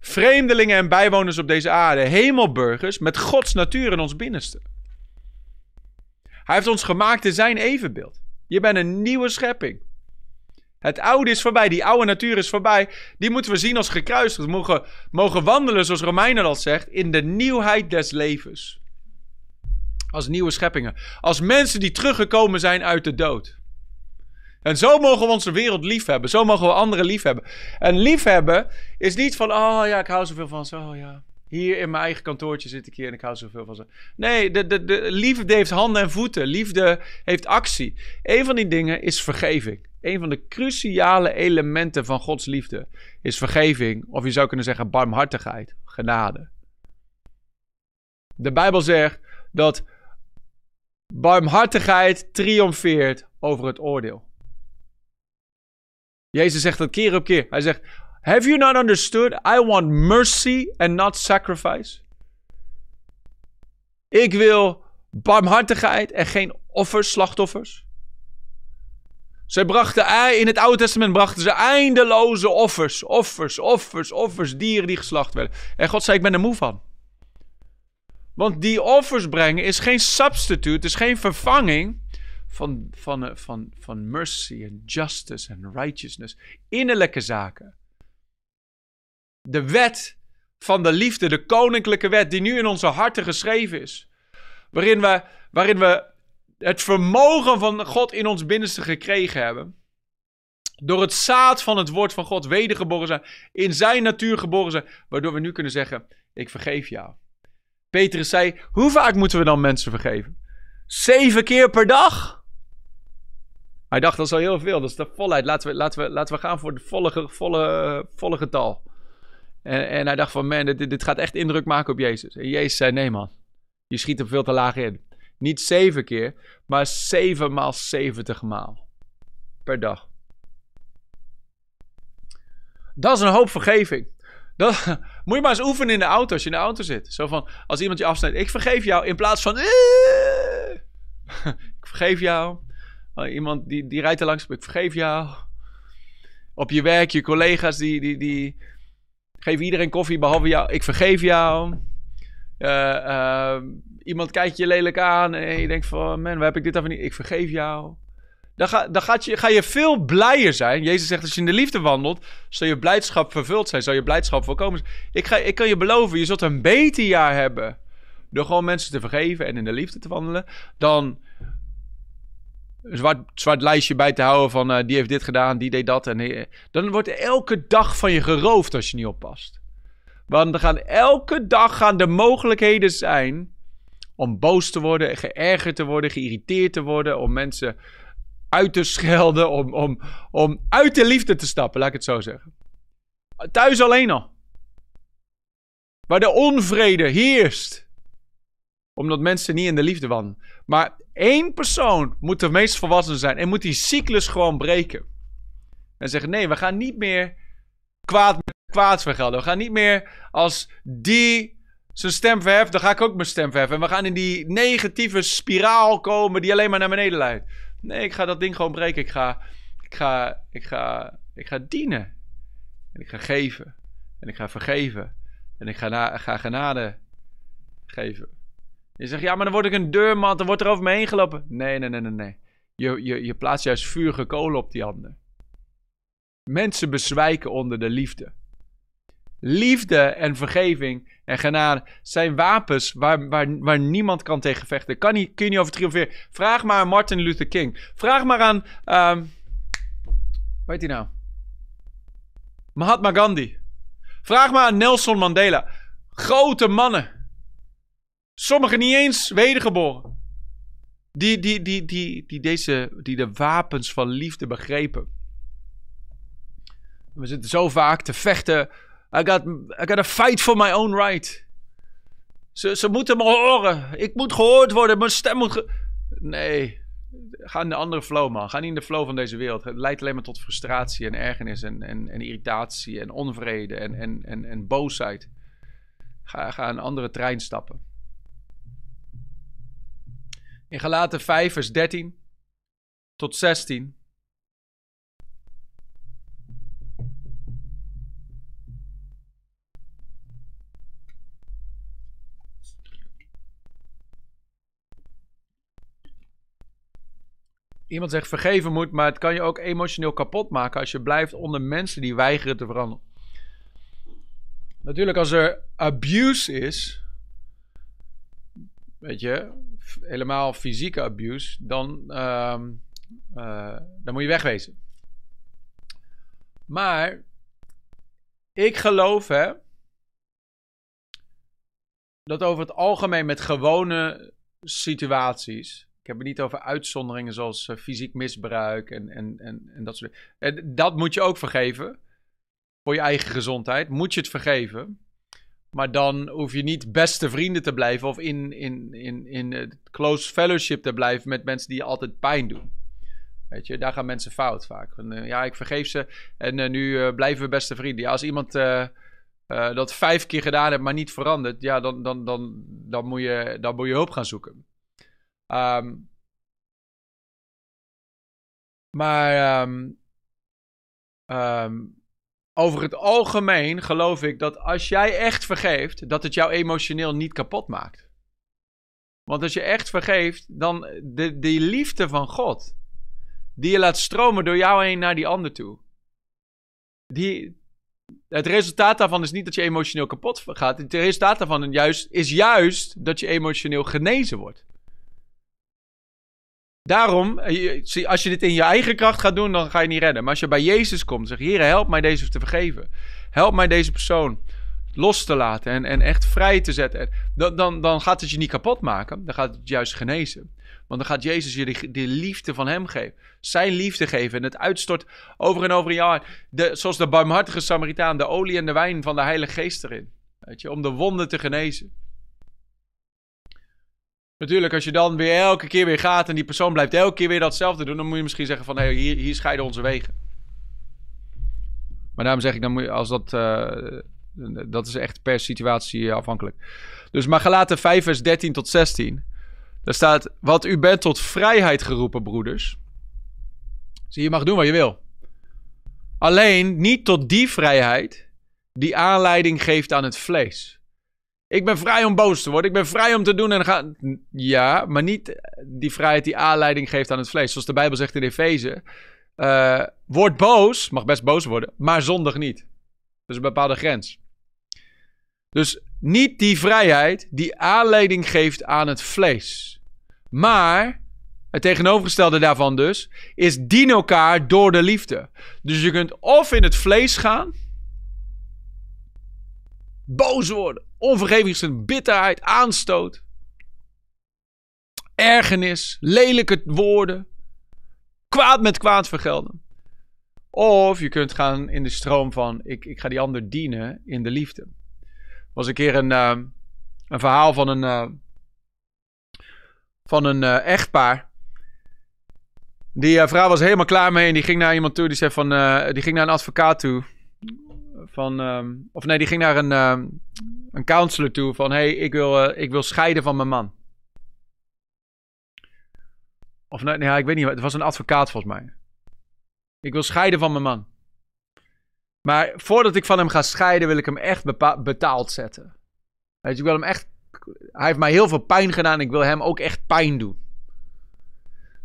vreemdelingen en bijwoners op deze aarde, hemelburgers met Gods natuur in ons binnenste. Hij heeft ons gemaakt in zijn evenbeeld. Je bent een nieuwe schepping. Het oude is voorbij, die oude natuur is voorbij. Die moeten we zien als gekruisigd. Mogen, mogen wandelen, zoals Romeinen al zegt, in de nieuwheid des levens. Als nieuwe scheppingen. Als mensen die teruggekomen zijn uit de dood. En zo mogen we onze wereld lief hebben. Zo mogen we anderen lief hebben. En liefhebben is niet van, oh ja, ik hou zoveel van ze. Oh ja, hier in mijn eigen kantoortje zit ik hier en ik hou zoveel van ze. Nee, de, de, de liefde heeft handen en voeten. Liefde heeft actie. Een van die dingen is vergeving. Een van de cruciale elementen van Gods liefde is vergeving. Of je zou kunnen zeggen barmhartigheid, genade. De Bijbel zegt dat barmhartigheid triomfeert over het oordeel. Jezus zegt dat keer op keer. Hij zegt, Have you not understood? I want mercy and not sacrifice. Ik wil barmhartigheid en geen offers, slachtoffers. Zij brachten in het Oude Testament brachten ze eindeloze offers, offers, offers, offers, dieren die geslacht werden. En God zei: Ik ben er moe van. Want die offers brengen is geen substitute, is geen vervanging van, van, eh, van, van mercy en justice en righteousness. Innerlijke zaken. De wet van de liefde, de koninklijke wet die nu in onze harten geschreven is. Waarin we, waarin we het vermogen van God in ons binnenste gekregen hebben. Door het zaad van het woord van God wedergeboren zijn. In zijn natuur geboren zijn. Waardoor we nu kunnen zeggen: Ik vergeef jou. Petrus zei: Hoe vaak moeten we dan mensen vergeven? Zeven keer per dag? Hij dacht dat is al heel veel. Dat is de volheid. Laten we, laten we, laten we gaan voor het volle, volle, volle getal. En, en hij dacht van, man, dit, dit gaat echt indruk maken op Jezus. En Jezus zei, nee man, je schiet er veel te laag in. Niet zeven keer, maar zeven maal zeventig maal. Per dag. Dat is een hoop vergeving. Dat, moet je maar eens oefenen in de auto als je in de auto zit. Zo van, als iemand je afsnijdt, ik vergeef jou in plaats van... ik vergeef jou. Oh, iemand die, die rijdt er langs, ik vergeef jou. Op je werk, je collega's die, die, die geven iedereen koffie behalve jou. Ik vergeef jou. Uh, uh, iemand kijkt je lelijk aan en je denkt van, man, waar heb ik dit even niet? Ik vergeef jou. Dan, ga, dan gaat je, ga je veel blijer zijn. Jezus zegt, als je in de liefde wandelt, zal je blijdschap vervuld zijn. Zal je blijdschap voorkomen zijn. Ik, ga, ik kan je beloven, je zult een beter jaar hebben. Door gewoon mensen te vergeven en in de liefde te wandelen. Dan zwart, zwart lijstje bij te houden van uh, die heeft dit gedaan, die deed dat. En, dan wordt elke dag van je geroofd als je niet oppast. Want er gaan elke dag gaan de mogelijkheden zijn om boos te worden, geërgerd te worden, geïrriteerd te worden, om mensen uit te schelden, om, om, om uit de liefde te stappen, laat ik het zo zeggen. Thuis alleen al. Waar de onvrede heerst. Omdat mensen niet in de liefde wandelen. Maar één persoon moet de meest volwassen zijn en moet die cyclus gewoon breken. En zeggen: nee, we gaan niet meer kwaad met kwaad vergelden. We gaan niet meer als die zijn stem verheft, dan ga ik ook mijn stem verheffen. En we gaan in die negatieve spiraal komen die alleen maar naar beneden leidt. Nee, ik ga dat ding gewoon breken. Ik ga, ik ga, ik ga, ik ga dienen. En ik ga geven. En ik ga vergeven. En ik ga, ga genade geven. Je zegt, ja, maar dan word ik een deurmat, dan wordt er over me heen gelopen. Nee, nee, nee, nee, nee. Je, je, je plaatst juist vurige kolen op die handen. Mensen bezwijken onder de liefde. Liefde en vergeving en genade zijn wapens waar, waar, waar niemand kan tegen vechten. Kan niet, kun je niet over triomferen. Vraag maar aan Martin Luther King. Vraag maar aan. Um, heet hij nou? Mahatma Gandhi. Vraag maar aan Nelson Mandela. Grote mannen. Sommigen niet eens wedergeboren. Die, die, die, die, die, deze, die de wapens van liefde begrepen. We zitten zo vaak te vechten. I got, I got a fight for my own right. Ze, ze moeten me horen. Ik moet gehoord worden. Mijn stem moet. nee. Ga in de andere flow, man. Ga niet in de flow van deze wereld. Het leidt alleen maar tot frustratie en ergernis en, en, en irritatie en onvrede en, en, en, en boosheid. Ga, ga een andere trein stappen. In Galaten 5, vers 13 tot 16. Iemand zegt vergeven moet, maar het kan je ook emotioneel kapot maken als je blijft onder mensen die weigeren te veranderen. Natuurlijk, als er abuse is, weet je, helemaal fysieke abuse, dan, uh, uh, dan moet je wegwezen. Maar ik geloof hè, dat over het algemeen met gewone situaties. Ik heb het niet over uitzonderingen zoals uh, fysiek misbruik en, en, en, en dat soort dingen. Dat moet je ook vergeven. Voor je eigen gezondheid moet je het vergeven. Maar dan hoef je niet beste vrienden te blijven of in, in, in, in close fellowship te blijven met mensen die je altijd pijn doen. Weet je, daar gaan mensen fout vaak. Eh, ja, ik vergeef ze en eh, nu eh, blijven we beste vrienden. Ja, als iemand dat vijf keer gedaan heeft, maar niet verandert, ja, dan, dan, dan, dan, moet, je, dan moet je hulp gaan zoeken. Ehm, maar ehm, ehm, over het algemeen geloof ik dat als jij echt vergeeft, dat het jou emotioneel niet kapot maakt. Want als je echt vergeeft, dan de, die liefde van God, die je laat stromen door jou heen naar die ander toe. Die, het resultaat daarvan is niet dat je emotioneel kapot gaat. Het resultaat daarvan juist, is juist dat je emotioneel genezen wordt. Daarom, eh, je- als je dit in je eigen kracht gaat doen, dan ga je niet redden. Maar als je bij Jezus komt, zeg Heer, help mij deze te vergeven. Help mij deze persoon los te laten en, en echt vrij te zetten. En Dan, dan, dan gaat het je niet kapot maken, dan gaat het juist genezen. Want dan gaat Jezus je die liefde van hem geven. Zijn liefde geven. En het uitstort over en over in jou. De, zoals de barmhartige Samaritaan, de olie en de wijn van de Heilige Geest erin. Weet je, om de wonden te genezen. Natuurlijk, als je dan weer elke keer weer gaat en die persoon blijft elke keer weer datzelfde doen, dan moet je misschien zeggen van, hé, hier, hier scheiden onze wegen. Maar daarom zeg ik, dan moet je, als dat, eh, dat is echt per situatie afhankelijk. Dus maar Galaten 5 vers 13 tot 16. Daar staat, wat u bent tot vrijheid geroepen, broeders. Zie, je mag doen wat je wil. Alleen niet tot die vrijheid die aanleiding geeft aan het vlees. Ik ben vrij om boos te worden. Ik ben vrij om te doen en gaan. Ja, maar niet die vrijheid die aanleiding geeft aan het vlees. Zoals de Bijbel zegt in Efeze. eh, word boos, mag best boos worden, maar zondig niet. Is een bepaalde grens. Dus niet die vrijheid die aanleiding geeft aan het vlees. Maar het tegenovergestelde daarvan dus is dien elkaar door de liefde. Dus je kunt of in het vlees gaan, boos worden, onvergevingsgezind, bitterheid, aanstoot, ergernis, lelijke woorden, kwaad met kwaad vergelden. Of je kunt gaan in de stroom van ik, ik ga die ander dienen in de liefde. Er was een keer een, eh, een verhaal van een, eh, van een eh, echtpaar. Die vrouw was helemaal klaar mee en die ging naar iemand toe. Die, zei van, die ging naar een advocaat toe. Van, ehm, of nee, die ging naar een, ehm, een counselor toe. Van hey, ik, wil, eh, ik wil scheiden van mijn man. Of nee, nee, ik weet niet. Het was een advocaat volgens mij. Ik wil scheiden van mijn man. Maar voordat ik van hem ga scheiden, wil ik hem echt betaald zetten. Weet je, ik wil hem echt. Hij heeft mij heel veel pijn gedaan. Ik wil hem ook echt pijn doen.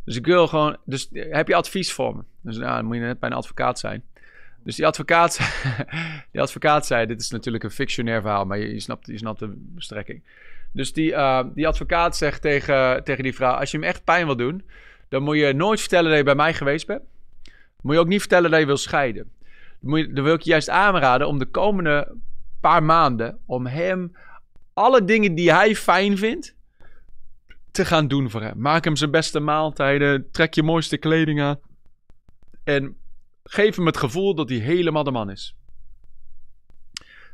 Dus ik wil gewoon. Dus heb je advies voor me? Dus nou, dan moet je net bij een advocaat zijn. Dus die advocaat, die advocaat zei: Dit is natuurlijk een fictionair verhaal, maar je, snapt, je snapt de bestrekking. Dus die, uh, die advocaat zegt tegen, tegen die vrouw: Als je hem echt pijn wil doen, dan moet je nooit vertellen dat je bij mij geweest bent. Moet je ook niet vertellen dat je wil scheiden. Moet je, dan wil ik je juist aanraden om de komende paar maanden. om hem alle dingen die hij fijn vindt. te gaan doen voor hem. Maak hem zijn beste maaltijden. Trek je mooiste kleding aan. En geef hem het gevoel dat hij helemaal de man is.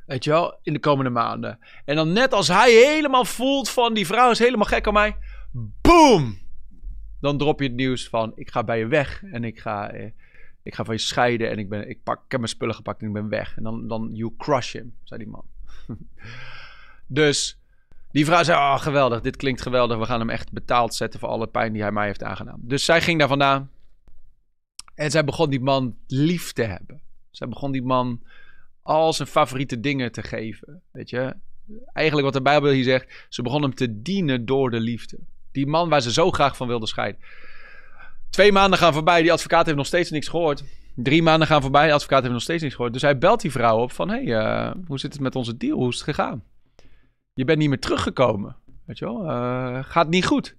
Weet je wel, in de komende maanden. En dan net als hij helemaal voelt van die vrouw is helemaal gek op mij. Boom! Dan drop je het nieuws van ik ga bij je weg en ik ga, eh, ik ga van je scheiden en ik, ben, ik, pak, ik heb mijn spullen gepakt en ik ben weg. En dan, dan you crush him, zei die man. dus die vrouw zei, oh geweldig, dit klinkt geweldig. We gaan hem echt betaald zetten voor alle pijn die hij mij heeft aangedaan. Dus zij ging daar vandaan. En zij begon die man lief te hebben. Zij begon die man al zijn favoriete dingen te geven. Weet je? Eigenlijk wat de Bijbel hier zegt. Ze begon hem te dienen door de liefde. Die man waar ze zo graag van wilde scheiden. Twee maanden gaan voorbij. Die advocaat heeft nog steeds niks gehoord. Drie maanden gaan voorbij. De advocaat heeft nog steeds niks gehoord. Dus hij belt die vrouw op van... Hé, hey, uh, hoe zit het met onze deal? Hoe is het gegaan? Je bent niet meer teruggekomen. Weet je wel? Uh, gaat niet goed.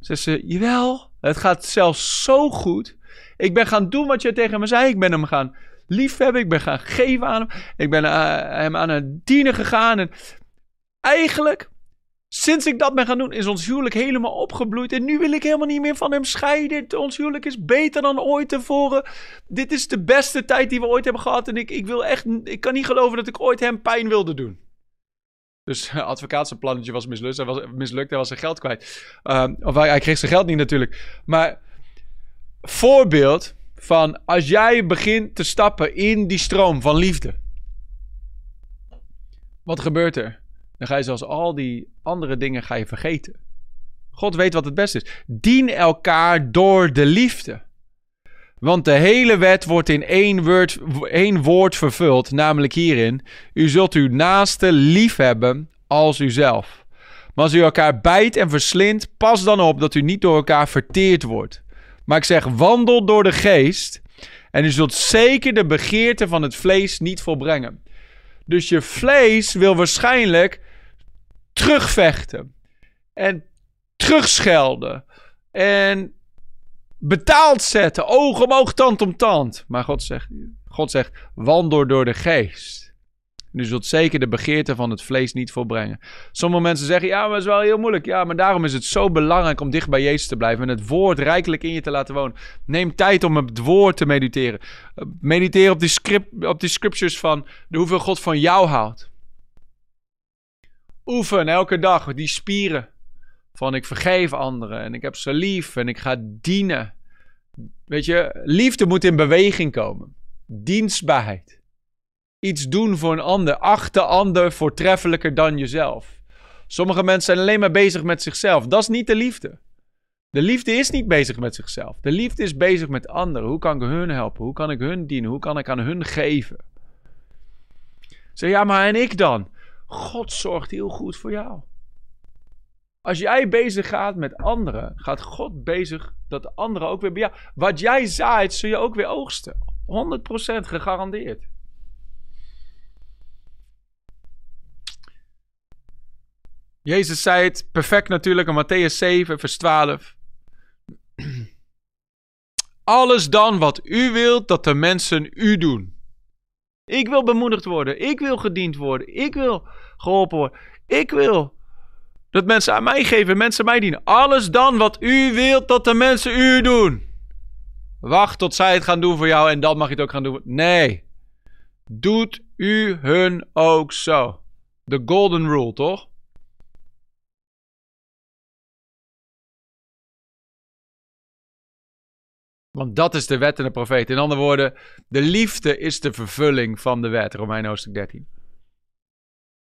Zegt ze... Jawel, het gaat zelfs zo goed... Ik ben gaan doen wat je tegen me zei. Ik ben hem gaan liefhebben. Ik ben gaan geven aan hem. Ik ben uh, hem aan het dienen gegaan. En eigenlijk, sinds ik dat ben gaan doen, is ons huwelijk helemaal opgebloeid. En nu wil ik helemaal niet meer van hem scheiden. Ons huwelijk is beter dan ooit tevoren. Dit is de beste tijd die we ooit hebben gehad. En ik, ik wil echt, ik kan niet geloven dat ik ooit hem pijn wilde doen. Dus advocaat zijn plannetje was mislukt. Hij was mislukt. Hij was zijn geld kwijt. Uh, of hij, hij kreeg zijn geld niet natuurlijk. Maar voorbeeld van als jij begint te stappen in die stroom van liefde. Wat gebeurt er? Dan ga je zelfs al die andere dingen ga je vergeten. God weet wat het beste is. Dien elkaar door de liefde. Want de hele wet wordt in één woord, één woord vervuld, namelijk hierin: U zult uw naaste lief hebben als uzelf. Maar als u elkaar bijt en verslindt, pas dan op dat u niet door elkaar verteerd wordt. Maar ik zeg: wandel door de geest, en u zult zeker de begeerte van het vlees niet volbrengen. Dus je vlees wil waarschijnlijk terugvechten en terugschelden en betaald zetten, oog om oog, tand om tand. Maar God zegt, God zegt wandel door de geest. U zult zeker de begeerte van het vlees niet volbrengen. Sommige mensen zeggen, ja, maar het is wel heel moeilijk. Ja, maar daarom is het zo belangrijk om dicht bij Jezus te blijven. En het woord rijkelijk in je te laten wonen. Neem tijd om het woord te mediteren. Mediteer op die, script, op die scriptures van hoeveel God van jou houdt. Oefen elke dag die spieren. Van ik vergeef anderen en ik heb ze lief en ik ga dienen. Weet je, liefde moet in beweging komen. Dienstbaarheid. Iets doen voor een ander. Acht de ander voortreffelijker dan jezelf. Sommige mensen zijn alleen maar bezig met zichzelf. Dat is niet de liefde. De liefde is niet bezig met zichzelf. De liefde is bezig met anderen. Hoe kan ik hun helpen? Hoe kan ik hun dienen? Hoe kan ik aan hun geven? Zeg ja, maar en ik dan? God zorgt heel goed voor jou. Als jij bezig gaat met anderen, gaat God bezig dat de anderen ook weer bij jou. Wat jij zaait, zul je ook weer oogsten. 100% gegarandeerd. Jezus zei het perfect natuurlijk in Matthäus 7, vers 12. Alles dan wat u wilt dat de mensen u doen. Ik wil bemoedigd worden. Ik wil gediend worden. Ik wil geholpen worden. Ik wil dat mensen aan mij geven, mensen mij dienen. Alles dan wat u wilt dat de mensen u doen. Wacht tot zij het gaan doen voor jou en dan mag je het ook gaan doen. Nee. Doet u hun ook zo. De golden rule, toch? Want dat is de wet en de profeet. In andere woorden, de liefde is de vervulling van de wet. Romein hoofdstuk 13.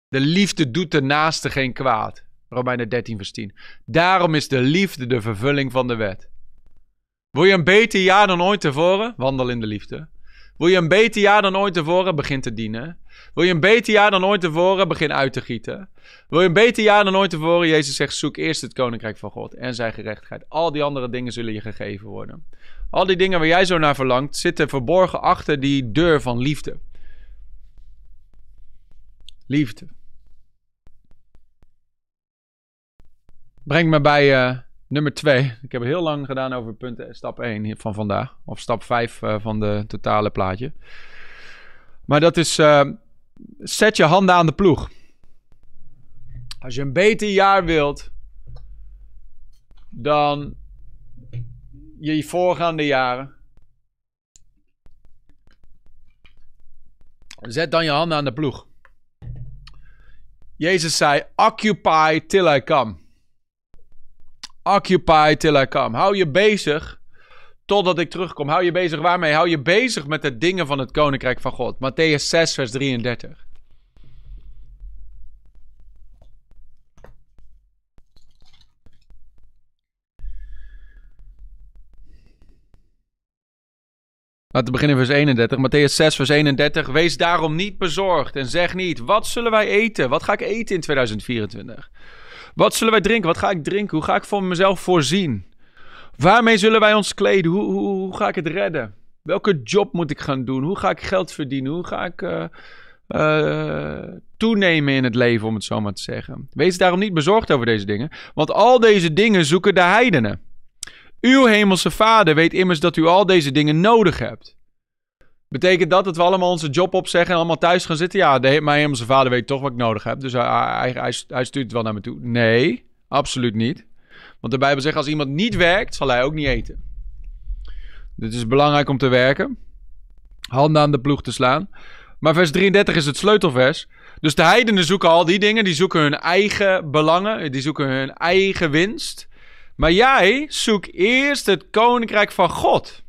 De liefde doet de naaste geen kwaad. Romeinen 13 vers 10. Daarom is de liefde de vervulling van de wet. Wil je een beter jaar dan ooit tevoren? Wandel in de liefde. Wil je een beter jaar dan ooit tevoren? Begin te dienen. Wil je een beter jaar dan ooit tevoren? Begin uit te gieten. Wil je een beter jaar dan ooit tevoren? Jezus zegt: zoek eerst het koninkrijk van God en zijn gerechtigheid. Al die andere dingen zullen je gegeven worden. Al die dingen waar jij zo naar verlangt, zitten verborgen achter die deur van liefde. Liefde. Breng me bij uh, nummer 2. Ik heb heel lang gedaan over punt, stap 1 van vandaag. Of stap 5 uh, eh, van de totale plaatje. Maar dat is, zet je handen aan de ploeg. Als je een beter jaar wilt dan je voorgaande jaren. Zet dan je handen aan de ploeg. Jezus zei: Occupy till I come. Occupy till I come. Hou je bezig totdat ik terugkom. Hou je bezig waarmee? Hou je bezig met de dingen van het koninkrijk van God. Matthäus 6, vers 33. Laten we beginnen vers 31. Matthäus 6, vers 31. Wees daarom niet bezorgd en zeg niet: Wat zullen wij eten? Wat ga ik eten in 2024? Wat zullen wij drinken? Wat ga ik drinken? Hoe ga ik voor mezelf voorzien? Waarmee zullen wij ons kleden? Hoe, hoe, hoe ga ik het redden? Welke job moet ik gaan doen? Hoe ga ik geld verdienen? Hoe ga ik uh, uh, toenemen in het leven, om het zo maar te zeggen? Wees daarom niet bezorgd over deze dingen, want al deze dingen zoeken de heidenen. Uw hemelse vader weet immers dat u al deze dingen nodig hebt. Betekent dat dat we allemaal onze job opzeggen en allemaal thuis gaan zitten? Ja, de, mijn hemelse vader weet toch wat ik nodig heb. Dus hij, hij, stuurt het wel naar me toe. Nee, absoluut niet. Want de Bijbel zegt, als iemand niet werkt, zal hij ook niet eten. Dit is belangrijk om te werken. Handen aan de ploeg te slaan. Maar vers 33 is het sleutelvers. Dus de heidenen zoeken al die dingen. Die zoeken hun eigen belangen. Die zoeken hun eigen winst. Maar jij zoek eerst het koninkrijk van God.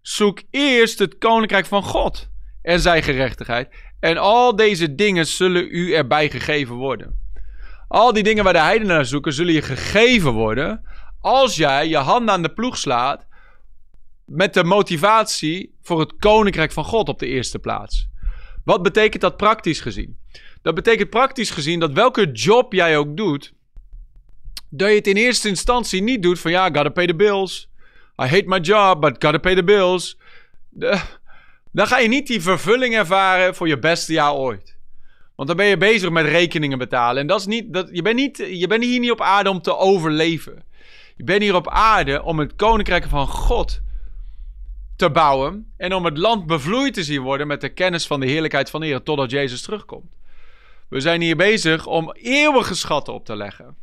Zoek eerst het koninkrijk van God en zijn gerechtigheid. En al deze dingen zullen u erbij gegeven worden. Al die dingen waar de heidenen naar zoeken, zullen je gegeven worden. Als jij je handen aan de ploeg slaat. Met de motivatie voor het koninkrijk van God op de eerste plaats. Wat betekent dat praktisch gezien? Dat betekent praktisch gezien dat welke job jij ook doet. Dat je het in eerste instantie niet doet van ja, gotta pay the bills. I hate my job, but gotta pay the bills. dan ga je niet die vervulling ervaren voor je beste jaar ooit. Want dan ben je bezig met rekeningen betalen. En dat is niet, dat, je, bent niet, je bent hier niet op aarde om te overleven. Je bent hier op aarde om het koninkrijk van God te bouwen. En om het land bevloeid te zien worden met de kennis van de heerlijkheid van de. Totdat Jezus terugkomt. We zijn hier bezig om eeuwige schatten op te leggen.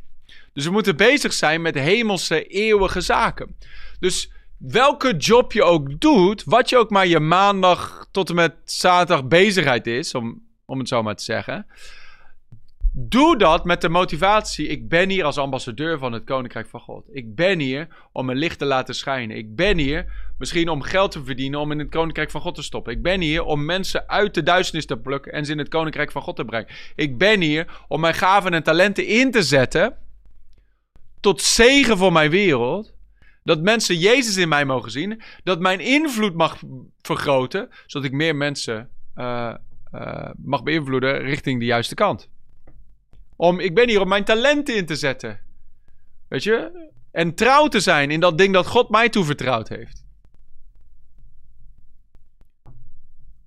Dus we moeten bezig zijn met hemelse eeuwige zaken. Dus welke job je ook doet, wat je ook maar je maandag tot en met zaterdag bezigheid is, om, om het zo maar te zeggen. Doe dat met de motivatie: ik ben hier als ambassadeur van het Koninkrijk van God. Ik ben hier om mijn licht te laten schijnen. Ik ben hier misschien om geld te verdienen om in het Koninkrijk van God te stoppen. Ik ben hier om mensen uit de duisternis te plukken en ze in het Koninkrijk van God te brengen. Ik ben hier om mijn gaven en talenten in te zetten tot zegen voor mijn wereld. Dat mensen Jezus in mij mogen zien. Dat mijn invloed mag vergroten. Zodat ik meer mensen uh, uh, mag beïnvloeden richting de juiste kant. Om, ik ben hier om mijn talenten in te zetten. Weet je? En trouw te zijn in dat ding dat God mij toevertrouwd heeft.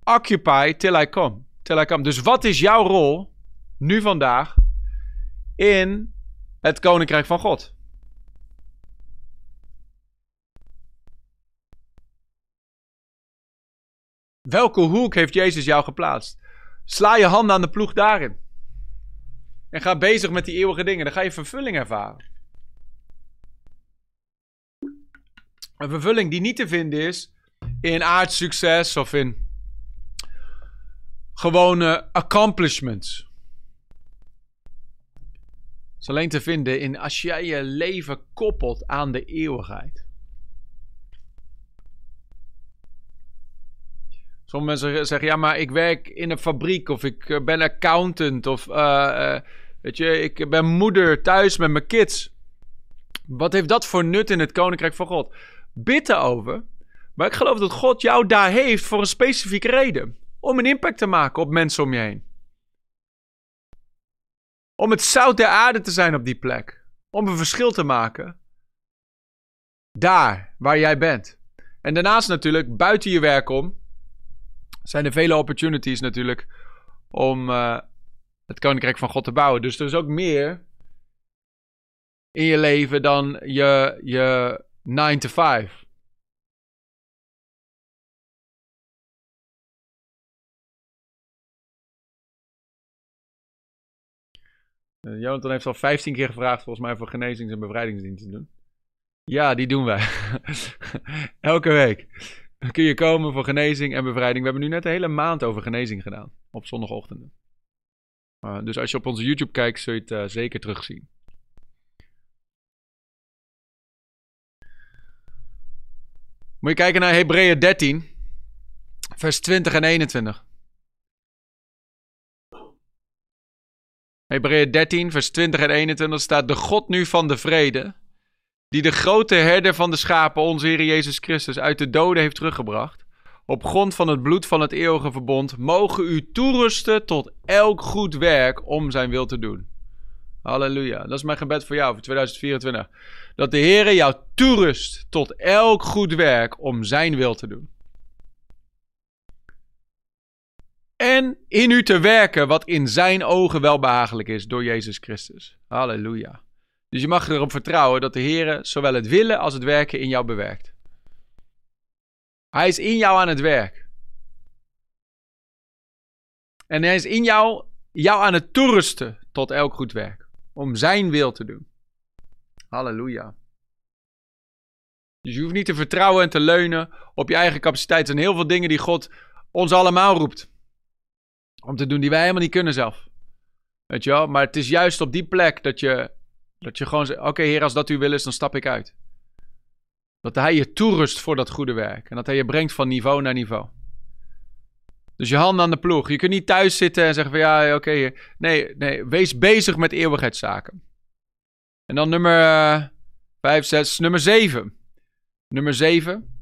Occupy till I come. Till I come. Dus wat is jouw rol nu vandaag in het koninkrijk van God? Welke hoek heeft Jezus jou geplaatst? Sla je handen aan de ploeg daarin. En ga bezig met die eeuwige dingen. Dan ga je vervulling ervaren. Een vervulling die niet te vinden is in aardsucces of in gewone accomplishments. Is alleen te vinden in als jij je leven koppelt aan de eeuwigheid. Sommige mensen zeggen, ja, maar ik werk in een fabriek of ik eh, ben accountant of uh, weet je, ik ben moeder thuis met mijn kids. Wat heeft dat voor nut in het koninkrijk van God? Bid erover. Maar ik geloof dat God jou daar heeft voor een specifieke reden. Om een impact te maken op mensen om je heen. Om het zout der aarde te zijn op die plek. Om een verschil te maken. Daar waar jij bent. En daarnaast natuurlijk buiten je werk om zijn er vele opportunities natuurlijk om uh, het koninkrijk van God te bouwen. Dus er is ook meer in je leven dan je, je 9 to 5. Uh, Jonathan heeft al 15 keer gevraagd volgens mij voor genezings- en bevrijdingsdiensten te doen. Ja, die doen wij. Elke week. Kun je komen voor genezing en bevrijding. We hebben nu net een hele maand over genezing gedaan. Op zondagochtenden. Uh, dus als je op onze YouTube kijkt, zul je het uh, zeker terugzien. Moet je kijken naar Hebreeën 13, vers 20 en 21. Hebreeën 13, vers 20 en 21 staat: De God nu van de vrede die de grote herder van de schapen, onze Heer Jezus Christus, uit de doden heeft teruggebracht, op grond van het bloed van het eeuwige verbond, mogen u toerusten tot elk goed werk om zijn wil te doen. Halleluja. Dat is mijn gebed voor jou voor 2024. Dat de Heer jou toerust tot elk goed werk om zijn wil te doen. En in u te werken wat in zijn ogen welbehagelijk is door Jezus Christus. Halleluja. Dus je mag erop vertrouwen dat de Heer zowel het willen als het werken in jou bewerkt. Hij is in jou aan het werk. En hij is in jou, jou aan het toerusten tot elk goed werk. Om zijn wil te doen. Halleluja. Dus je hoeft niet te vertrouwen en te leunen op je eigen capaciteit. Er zijn heel veel dingen die God ons allemaal roept. Om te doen die wij helemaal niet kunnen zelf. Weet je wel? Maar het is juist op die plek dat je Dat je gewoon zegt, oké heer, als dat uw wil is, dan stap ik uit. Dat hij je toerust voor dat goede werk. En dat hij je brengt van niveau naar niveau. Dus je handen aan de ploeg. Je kunt niet thuis zitten en zeggen van ja, oké. nee, nee, wees bezig met eeuwigheidszaken. En dan nummer 5, uh, 6, nummer 7. Nummer 7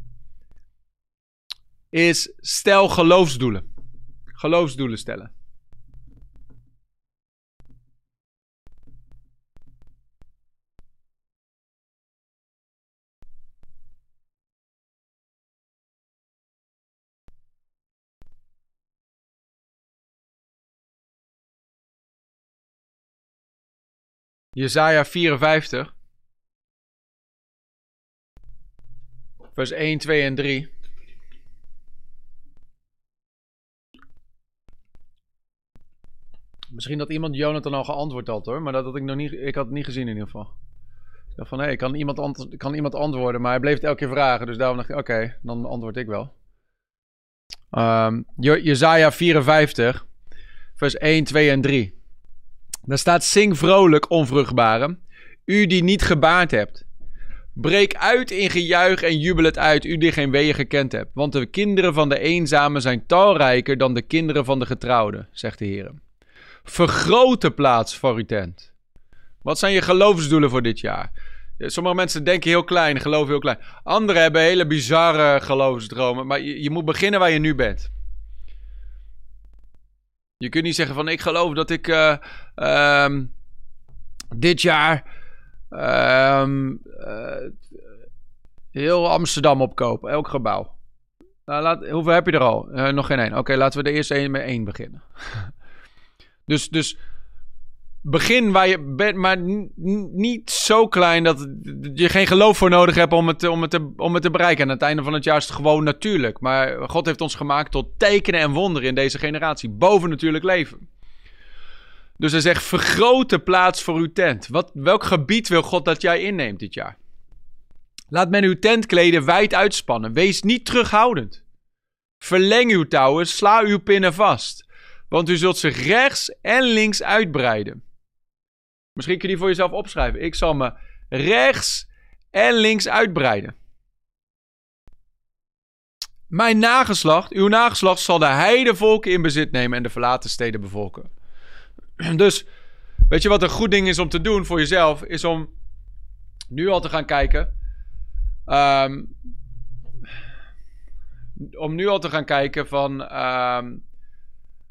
is stel geloofsdoelen. Geloofsdoelen stellen. Jezaja 54. Vers 1, 2 en 3. Misschien dat iemand Jonathan al geantwoord had hoor, maar dat had ik nog niet, ik had het niet gezien in ieder geval. Ik dacht van hé, kan, iemand kan iemand antwoorden, maar hij bleef het elke keer vragen, dus daarom dacht ik oké, dan antwoord ik wel. Um, Jezaja 54, vers 1, 2 en 3. Daar staat: Zing vrolijk, onvruchtbare, u die niet gebaard hebt. Breek uit in gejuich en jubel het uit, u die geen weeën gekend hebt. Want de kinderen van de eenzame zijn talrijker dan de kinderen van de getrouwden, zegt de Heer. Vergroot de plaats voor tent. Wat zijn je geloofsdoelen voor dit jaar? Sommige mensen denken heel klein, geloven heel klein. Anderen hebben hele bizarre geloofsdromen. Maar je, moet beginnen waar je nu bent. Je kunt niet zeggen van ik geloof dat ik uh, um, dit jaar um, uh, heel Amsterdam opkoop. Elk gebouw. Nou, laat, hoeveel heb je er al? Uh, nog geen één. Oké, laten we de eerste één met één beginnen. dus, dus begin waar je bent, maar niet zo klein dat je geen geloof voor nodig hebt om het, om, het te, om het te bereiken. En aan het einde van het jaar is het gewoon natuurlijk. Maar God heeft ons gemaakt tot tekenen en wonderen in deze generatie. Boven natuurlijk leven. Dus hij zegt: vergroot de plaats voor uw tent. Wat, welk gebied wil God dat jij inneemt dit jaar? Laat men uw tentkleden wijd uitspannen. Wees niet terughoudend. Verleng uw touwen, sla uw pinnen vast. Want u zult zich rechts en links uitbreiden. Misschien kun je die voor jezelf opschrijven. Ik zal me rechts en links uitbreiden. Mijn nageslacht, uw nageslacht, zal de heidevolken in bezit nemen en de verlaten steden bevolken. Dus, weet je wat een goed ding is om te doen voor jezelf? Is om nu al te gaan kijken. Um, om nu al te gaan kijken van. Um,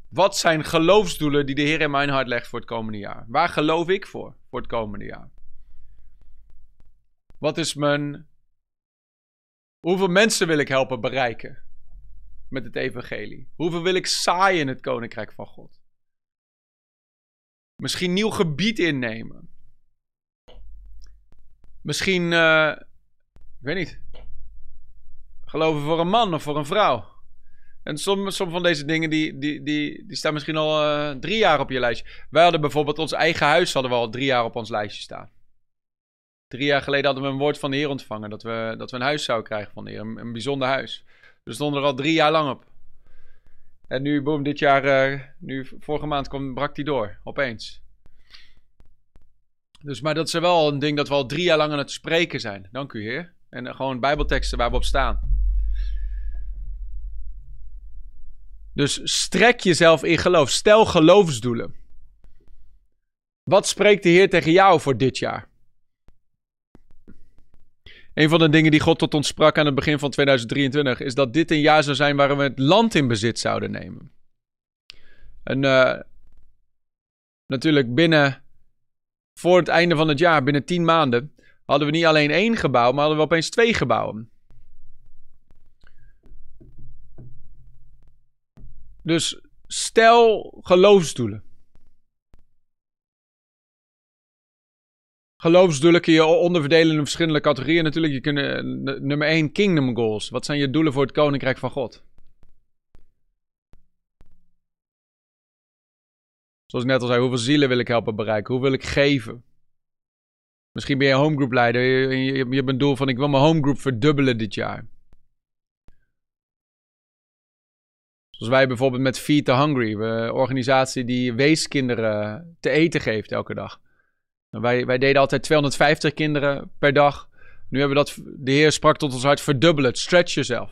wat zijn geloofsdoelen die de Heer in mijn hart legt voor het komende jaar? Waar geloof ik voor voor het komende jaar? Wat is mijn. Hoeveel mensen wil ik helpen bereiken met het Evangelie? Hoeveel wil ik zaaien in het Koninkrijk van God? Misschien nieuw gebied innemen. Misschien, uh, ik weet niet. Geloven voor een man of voor een vrouw. En sommige van deze dingen die, die, die, die staan misschien al uh, drie jaar op je lijstje. Wij hadden bijvoorbeeld ons eigen huis hadden we al drie jaar op ons lijstje staan. Drie jaar geleden hadden we een woord van de Heer ontvangen. Dat we, dat we een huis zouden krijgen van de Heer. Een, bijzonder huis. We stonden er al drie jaar lang op. En nu, boom, dit jaar, uh, nu vorige maand kwam, brak die door. Opeens. Dus, maar dat is wel een ding dat we al drie jaar lang aan het spreken zijn. Dank u, Heer. En uh, gewoon bijbelteksten waar we op staan. Dus strek jezelf in geloof. Stel geloofsdoelen. Wat spreekt de Heer tegen jou voor dit jaar? Een van de dingen die God tot ons sprak aan het begin van 2023 is dat dit een jaar zou zijn waarin we het land in bezit zouden nemen. En uh, natuurlijk binnen, voor het einde van het jaar, binnen tien maanden, hadden we niet alleen één gebouw, maar hadden we opeens twee gebouwen. Dus stel geloofsdoelen. Geloofsdoelen kun je onderverdelen in verschillende categorieën natuurlijk. Je kunt, eh, nummer 1, kingdom goals. Wat zijn je doelen voor het koninkrijk van God? Zoals ik net al zei, hoeveel zielen wil ik helpen bereiken? Hoe wil ik geven? Misschien ben je homegroep leider. Je, je, je hebt een doel van ik wil mijn homegroep verdubbelen dit jaar. Zoals wij bijvoorbeeld met Feed the Hungry, een organisatie die weeskinderen te eten geeft elke dag. Wij, wij deden altijd 250 kinderen per dag. Nu hebben we dat, de Heer sprak tot ons hart, verdubbel stretch jezelf.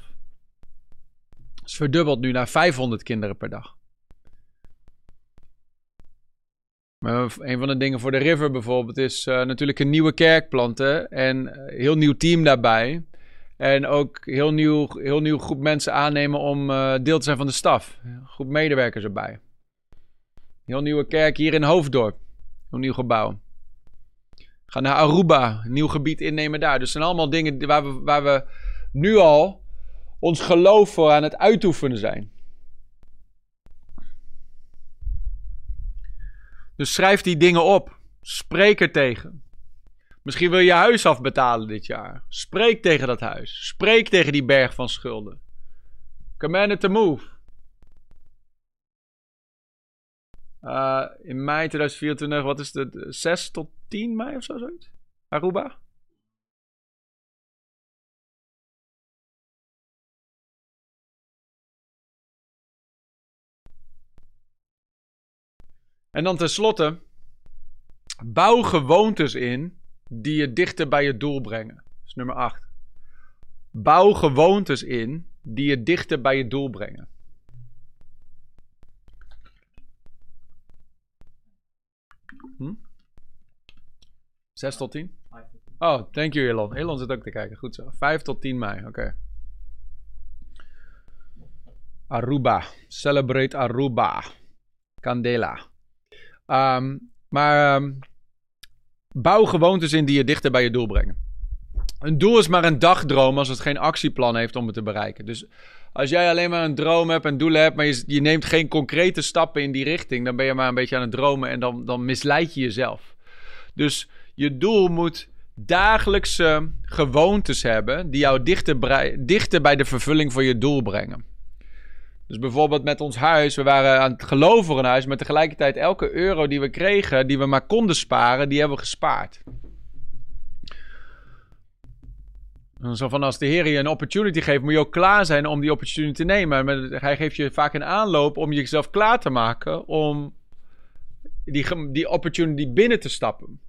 Het is verdubbeld nu naar 500 kinderen per dag. Maar een van de dingen voor de River bijvoorbeeld is uh, natuurlijk een nieuwe kerk planten en uh, heel nieuw team daarbij. En ook heel nieuw, heel nieuw groep mensen aannemen om uh, deel te zijn van de staf. Groep medewerkers erbij. Heel nieuwe kerk hier in Hoofddorp. Een nieuw gebouw. Ga naar Aruba, nieuw gebied innemen daar. Dus zijn allemaal dingen waar we, waar we nu al ons geloof voor aan het uitoefenen zijn. Dus schrijf die dingen op. Spreek er tegen. Misschien wil je huis afbetalen dit jaar. Spreek tegen dat huis. Spreek tegen die berg van schulden. Command it to move. Uh, in mei 2024, wat is het? 6 tot 10 mei of zo zoiets? Aruba? En dan tenslotte, bouw gewoontes in die je dichter bij je doel brengen. Dat is nummer 8. Bouw gewoontes in die je dichter bij je doel brengen. Hm? 6 tot 10? Oh, thank you Elon. Elon zit ook te kijken. Goed zo. 5 tot 10 mei. Oké. Aruba. Celebrate Aruba. Candela. Um, maar um, bouw gewoontes in die je dichter bij je doel brengen. Een doel is maar een dagdroom als het geen actieplan heeft om het te bereiken. Dus als jij alleen maar een droom hebt en doelen hebt, maar je, je, neemt geen concrete stappen in die richting, dan ben je maar een beetje aan het dromen en dan, dan misleid je jezelf. Dus je doel moet dagelijkse gewoontes hebben die jou dichter, dichter bij de vervulling van je doel brengen. Dus bijvoorbeeld met ons huis, we waren aan het geloven voor een huis, maar tegelijkertijd elke euro die we kregen, die we maar konden sparen, die hebben we gespaard. Zo van als de Heer je een opportunity geeft, moet je ook klaar zijn om die opportunity te nemen. Maar hij geeft je vaak een aanloop om jezelf klaar te maken om die, die opportunity binnen te stappen.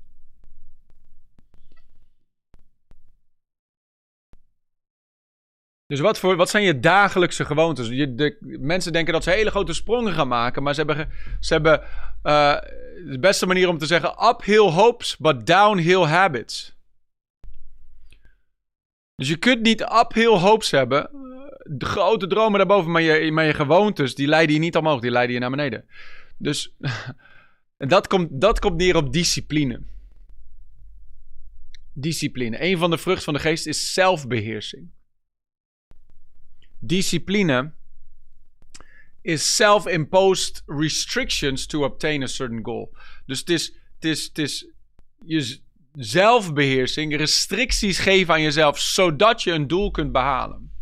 Dus wat, voor, wat zijn je dagelijkse gewoontes? Je, de, mensen denken dat ze hele grote sprongen gaan maken, maar ze hebben, ze hebben uh, de beste manier om te zeggen: uphill hopes, but downhill habits. Dus je kunt niet uphill hopes hebben, de grote dromen daarboven, maar je, maar je gewoontes, die leiden je niet omhoog, die leiden je naar beneden. Dus dat komt, dat komt neer op discipline. Discipline. Een van de vruchten van de geest is zelfbeheersing. Discipline is self-imposed restrictions to obtain a certain goal. Dus het is, het is, je zelfbeheersing, restricties geven aan jezelf, zodat je een doel kunt behalen.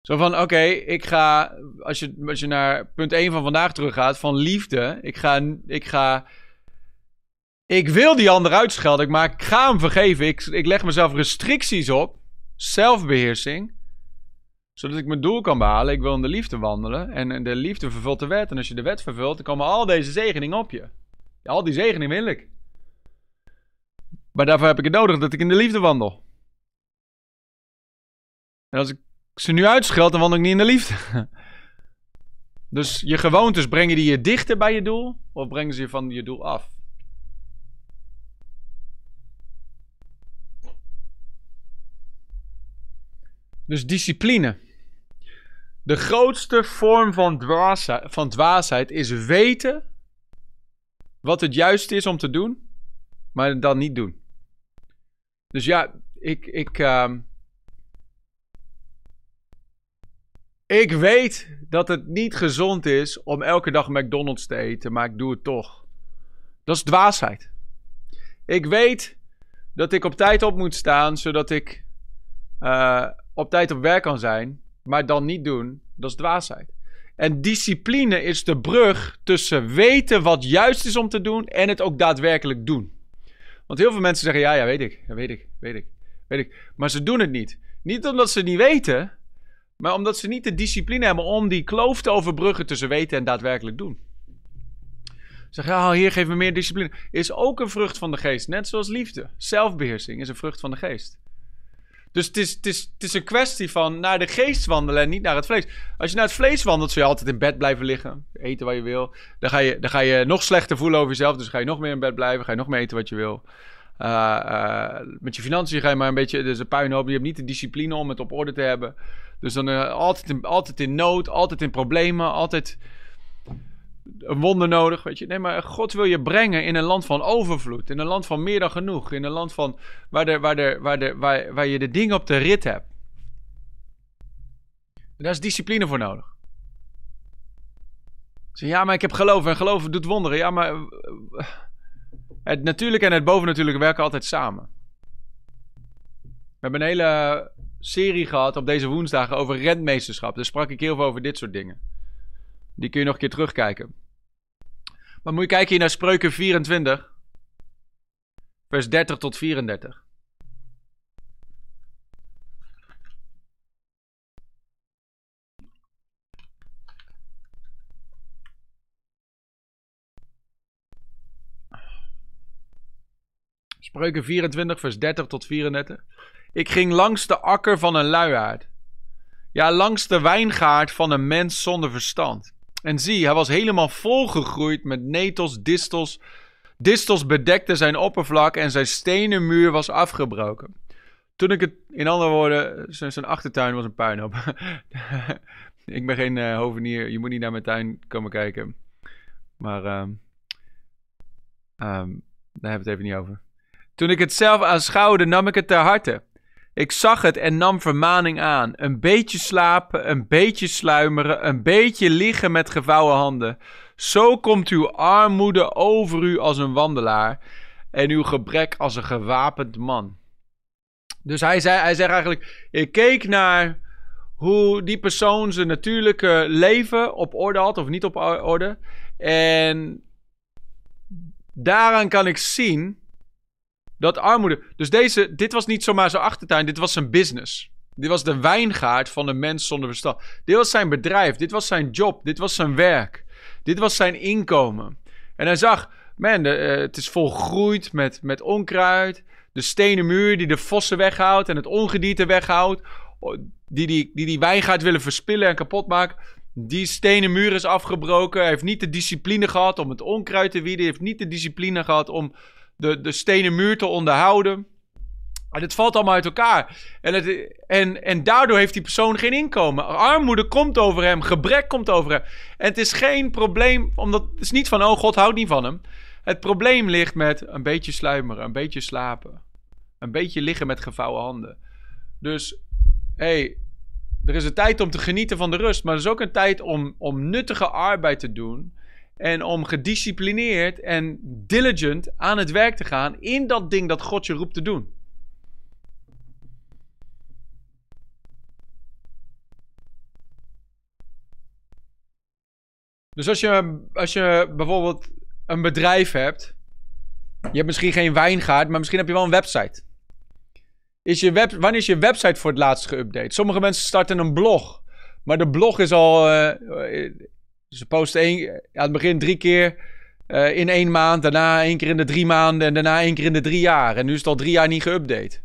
Zo van, oké, ik ga, als je, als je naar punt 1 van vandaag teruggaat, van liefde. Ik ga, ik ga, ik wil die ander uitschelden, maar ik ga hem vergeven. Ik, ik leg mezelf restricties op, zelfbeheersing, zodat ik mijn doel kan behalen. Ik wil in de liefde wandelen en de liefde vervult de wet. En als je de wet vervult, dan komen al deze zegeningen op je. Al die zegeningen wil ik. Maar daarvoor heb ik het nodig dat ik in de liefde wandel. En als ik ze nu uitscheld, dan wandel ik niet in de liefde. Dus je gewoontes brengen die je dichter bij je doel, of brengen ze je van je doel af? Dus discipline. De grootste vorm van dwaasheid, van dwaasheid is weten wat het juiste is om te doen, maar dan niet doen. Dus ja, ik, ik, uh, ik weet dat het niet gezond is om elke dag McDonald's te eten, maar ik doe het toch. Dat is dwaasheid. Ik weet dat ik op tijd op moet staan, zodat ik uh, op tijd op werk kan zijn, maar dan niet doen, dat is dwaasheid. En discipline is de brug tussen weten wat juist is om te doen en het ook daadwerkelijk doen. Want heel veel mensen zeggen: ja, ja, weet ik, ja, weet ik, weet ik, weet ik. Maar ze doen het niet. Niet omdat ze het niet weten, Maar omdat ze niet de discipline hebben om die kloof te overbruggen tussen weten en daadwerkelijk doen. Zeg, ja, hier geef me meer discipline. Is ook een vrucht van de geest. Net zoals liefde. Zelfbeheersing is een vrucht van de geest. Dus het is, het, is, het is een kwestie van naar de geest wandelen en niet naar het vlees. Als je naar het vlees wandelt, zul je altijd in bed blijven liggen. Eten wat je wil. Dan ga je, dan ga je nog slechter voelen over jezelf. Dus ga je nog meer in bed blijven. Ga je nog meer eten wat je wil. Uh, uh, met je financiën ga je maar een beetje... Dus een puinhoop. Je hebt niet de discipline om het op orde te hebben. Dus dan uh, altijd, in, altijd in nood. Altijd in problemen. Altijd een wonder nodig, weet je. Nee, maar God wil je brengen in een land van overvloed. In een land van meer dan genoeg. In een land van waar, de, waar, de, waar, de, waar, waar je de dingen op de rit hebt. En daar is discipline voor nodig. Ja, maar ik heb geloof en geloof doet wonderen. Ja, maar het natuurlijke en het bovennatuurlijke werken altijd samen. We hebben een hele serie gehad op deze woensdagen over rentmeesterschap. Daar sprak ik heel veel over dit soort dingen. Die kun je nog een keer terugkijken. Maar moet je kijken hier naar Spreuken 24. Vers 30 tot 34. Spreuken 24, vers 30 tot 34. Ik ging langs de akker van een luiaard. Ja, langs de wijngaard van een mens zonder verstand. En zie, hij was helemaal volgegroeid met netels, distels. Distels bedekten zijn oppervlak en zijn stenen muur was afgebroken. Toen ik het, in andere woorden, zijn achtertuin was een puinhoop. ik ben geen uh, hovenier, je moet niet naar mijn tuin komen kijken. Maar um, um, daar hebben we het even niet over. Toen ik het zelf aanschouwde, nam ik het ter harte. Ik zag het en nam vermaning aan. Een beetje slapen, een beetje sluimeren, een beetje liggen met gevouwen handen. Zo komt uw armoede over u als een wandelaar en uw gebrek als een gewapend man. Dus hij, zei, hij zegt eigenlijk: Ik keek naar hoe die persoon zijn natuurlijke leven op orde had of niet op orde. En daaraan kan ik zien dat armoede. Dus deze, dit was niet zomaar zijn achtertuin, dit was zijn business. Dit was de wijngaard van een mens zonder verstand. Dit was zijn bedrijf, dit was zijn job, dit was zijn werk. Dit was zijn inkomen. En hij zag, man, de, uh, het is volgroeid met, met onkruid. De stenen muur die de vossen weghoudt en het ongedierte weghoudt. Die die, die die wijngaard willen verspillen en kapot maken. Die stenen muur is afgebroken. Hij heeft niet de discipline gehad om het onkruid te wieden. Hij heeft niet de discipline gehad om de, de stenen muur te onderhouden. En het valt allemaal uit elkaar. En, het, en, en daardoor heeft die persoon geen inkomen. Armoede komt over hem, gebrek komt over hem. En het is geen probleem, omdat het is niet van, oh God houdt niet van hem. Het probleem ligt met een beetje sluimeren, een beetje slapen. Een beetje liggen met gevouwen handen. Dus, hé, hey, er is een tijd om te genieten van de rust. Maar er is ook een tijd om, om nuttige arbeid te doen. En om gedisciplineerd en diligent aan het werk te gaan in dat ding dat God je roept te doen. Dus als je, als je bijvoorbeeld een bedrijf hebt. Je hebt misschien geen wijngaard, maar misschien heb je wel een website. Is je web, wanneer is je website voor het laatst geüpdate? Sommige mensen starten een blog. Maar de blog is al. Uh, ze posten één, aan het begin drie keer uh, in één maand, daarna één keer in de drie maanden en daarna één keer in de drie jaar. En nu is het al drie jaar niet geüpdate.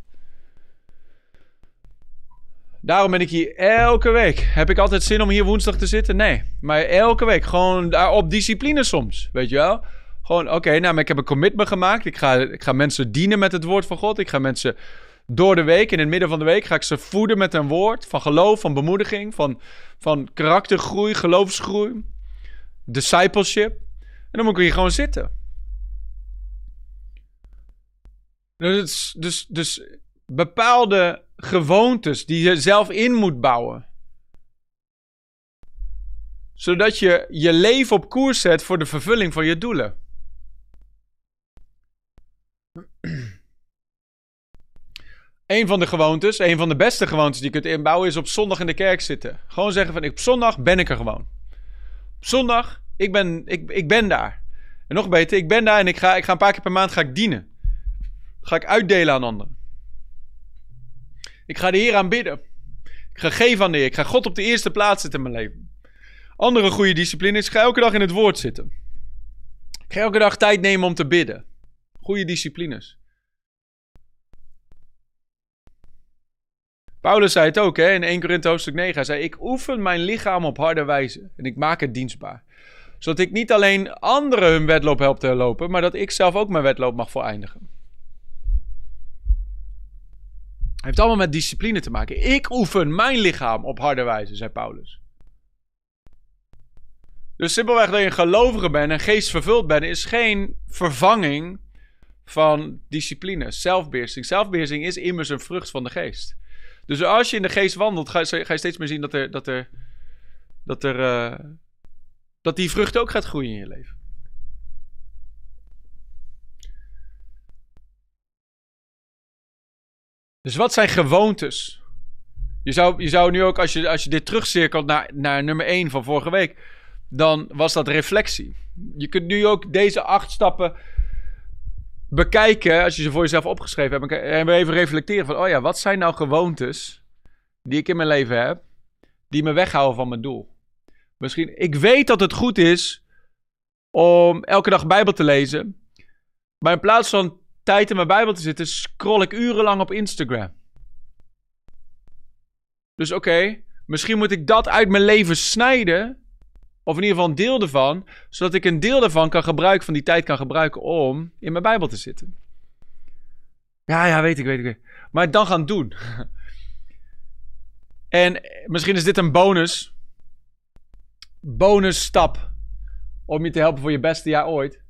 Daarom ben ik hier elke week. Heb ik altijd zin om hier woensdag te zitten? Nee. Maar elke week. Gewoon op discipline soms. Weet je wel? Gewoon, oké, nou, ik heb een commitment gemaakt. Ik ga, ik ga mensen dienen met het woord van God. Ik ga mensen door de week, in het midden van de week, ga ik ze voeden met een woord van geloof, van bemoediging, van, van karaktergroei, geloofsgroei discipleship. En dan moet ik hier gewoon zitten. Dus, dus, dus bepaalde gewoontes die je zelf in moet bouwen. Zodat je je leven op koers zet voor de vervulling van je doelen. Een van de gewoontes, een van de beste gewoontes die je kunt inbouwen, is op zondag in de kerk zitten. Gewoon zeggen van, op zondag ben ik er gewoon zondag, ik ben, ik, ik ben daar. En nog beter, ik ben daar en ik ga, ik ga een paar keer per maand ga ik dienen. Ga ik uitdelen aan anderen. Ik ga de Heer aanbidden. Ik ga geven aan de Heer. Ik ga God op de eerste plaats zetten in mijn leven. Andere goede discipline is, ik ga elke dag in het woord zitten. Ik ga elke dag tijd nemen om te bidden. Goede disciplines. Paulus zei het ook hè, in 1 Korinthe hoofdstuk 9. Hij zei, ik oefen mijn lichaam op harde wijze en ik maak het dienstbaar. Zodat ik niet alleen anderen hun wedloop help te lopen, maar dat ik zelf ook mijn wedloop mag voleindigen. Het heeft allemaal met discipline te maken. Ik oefen mijn lichaam op harde wijze, zei Paulus. Dus simpelweg dat je een gelovige bent en geestvervuld bent, is geen vervanging van discipline, zelfbeheersing. Zelfbeheersing is immers een vrucht van de geest. Dus als je in de geest wandelt, ga je, ga je steeds meer zien dat er, dat er, dat er, uh, dat die vrucht ook gaat groeien in je leven. Dus wat zijn gewoontes? Je zou, je zou nu ook, als je, als je dit terugcirkelt naar, naar nummer 1 van vorige week, dan was dat reflectie. Je kunt nu ook deze acht stappen bekijken, als je ze voor jezelf opgeschreven hebt, en even reflecteren van, oh ja, wat zijn nou gewoontes die ik in mijn leven heb, die me weghouden van mijn doel? Misschien, ik weet dat het goed is om elke dag Bijbel te lezen, maar in plaats van tijd in mijn Bijbel te zitten, scroll ik urenlang op Instagram. Dus oké, misschien moet ik dat uit mijn leven snijden. Of in ieder geval een deel ervan. Zodat ik een deel daarvan kan gebruiken, van die tijd kan gebruiken om in mijn Bijbel te zitten. Ja, ja, weet ik, weet ik. Maar dan gaan doen. en misschien is dit een bonus. Bonus stap. Om je te helpen voor je beste jaar ooit.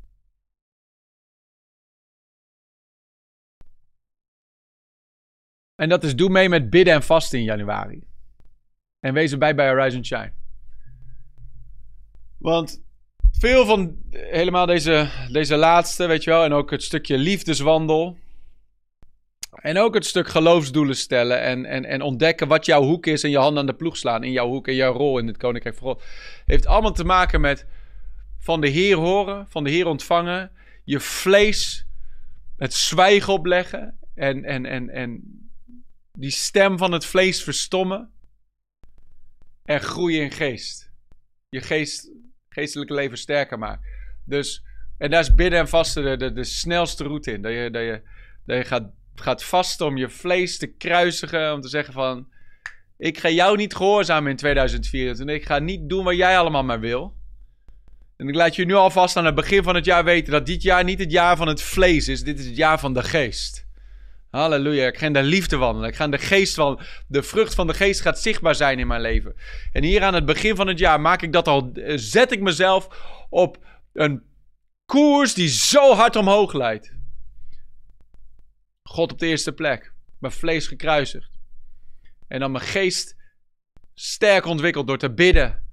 En dat is doe mee met bidden en vasten in januari. En wees erbij bij Horizon Shine. Want veel van helemaal deze, deze laatste, weet je wel, en ook het stukje liefdeswandel. En ook het stuk geloofsdoelen stellen en, en, en ontdekken wat jouw hoek is en je hand aan de ploeg slaan in jouw hoek en jouw rol in het Koninkrijk van God. Heeft allemaal te maken met van de Heer horen, van de Heer ontvangen, je vlees het zwijgen opleggen en, en, en, en die stem van het vlees verstommen en groeien in geest. Je geest geestelijke leven sterker maakt. Dus, en daar is bidden en vasten de, de, de snelste route in. Dat je, dat je, dat je gaat, gaat vasten om je vlees te kruisigen. Om te zeggen van, ik ga jou niet gehoorzamen in 2024. Ik ga niet doen wat jij allemaal maar wil. En ik laat je nu alvast aan het begin van het jaar weten dat dit jaar niet het jaar van het vlees is. Dit is het jaar van de geest. Halleluja. Ik ga in de liefde wandelen. Ik ga in de geest wandelen. De vrucht van de geest gaat zichtbaar zijn in mijn leven. En hier aan het begin van het jaar maak ik dat al. Eh, zet ik mezelf op een koers die zo hard omhoog leidt. God op de eerste plek. Mijn vlees gekruisigd. En dan mijn geest sterk ontwikkeld door te bidden.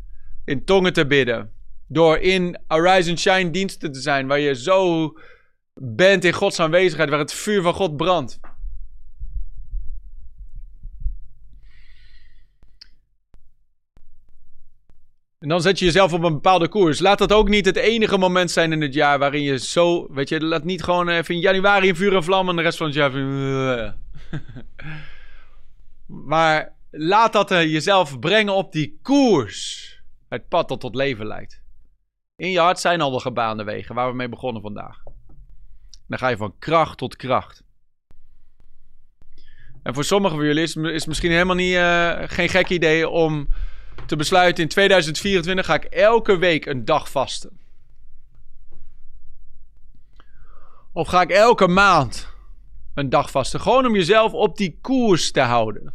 In tongen te bidden. Door in Arise Shine diensten te zijn. Waar je zo bent in Gods aanwezigheid. Waar het vuur van God brandt. En dan zet je jezelf op een bepaalde koers. Laat dat ook niet het enige moment zijn in het jaar waarin je zo. Weet je, laat niet gewoon even in januari in vuur en vlam en de rest van het jaar. maar laat dat uh, jezelf brengen op die koers. Het pad dat tot leven leidt. In je hart zijn al de gebaande wegen waar we mee begonnen vandaag. Dan ga je van kracht tot kracht. En voor sommigen van jullie is het misschien helemaal niet, uh, geen gek idee om te besluiten in 2024 ga ik elke week een dag vasten. Of ga ik elke maand een dag vasten. Gewoon om jezelf op die koers te houden.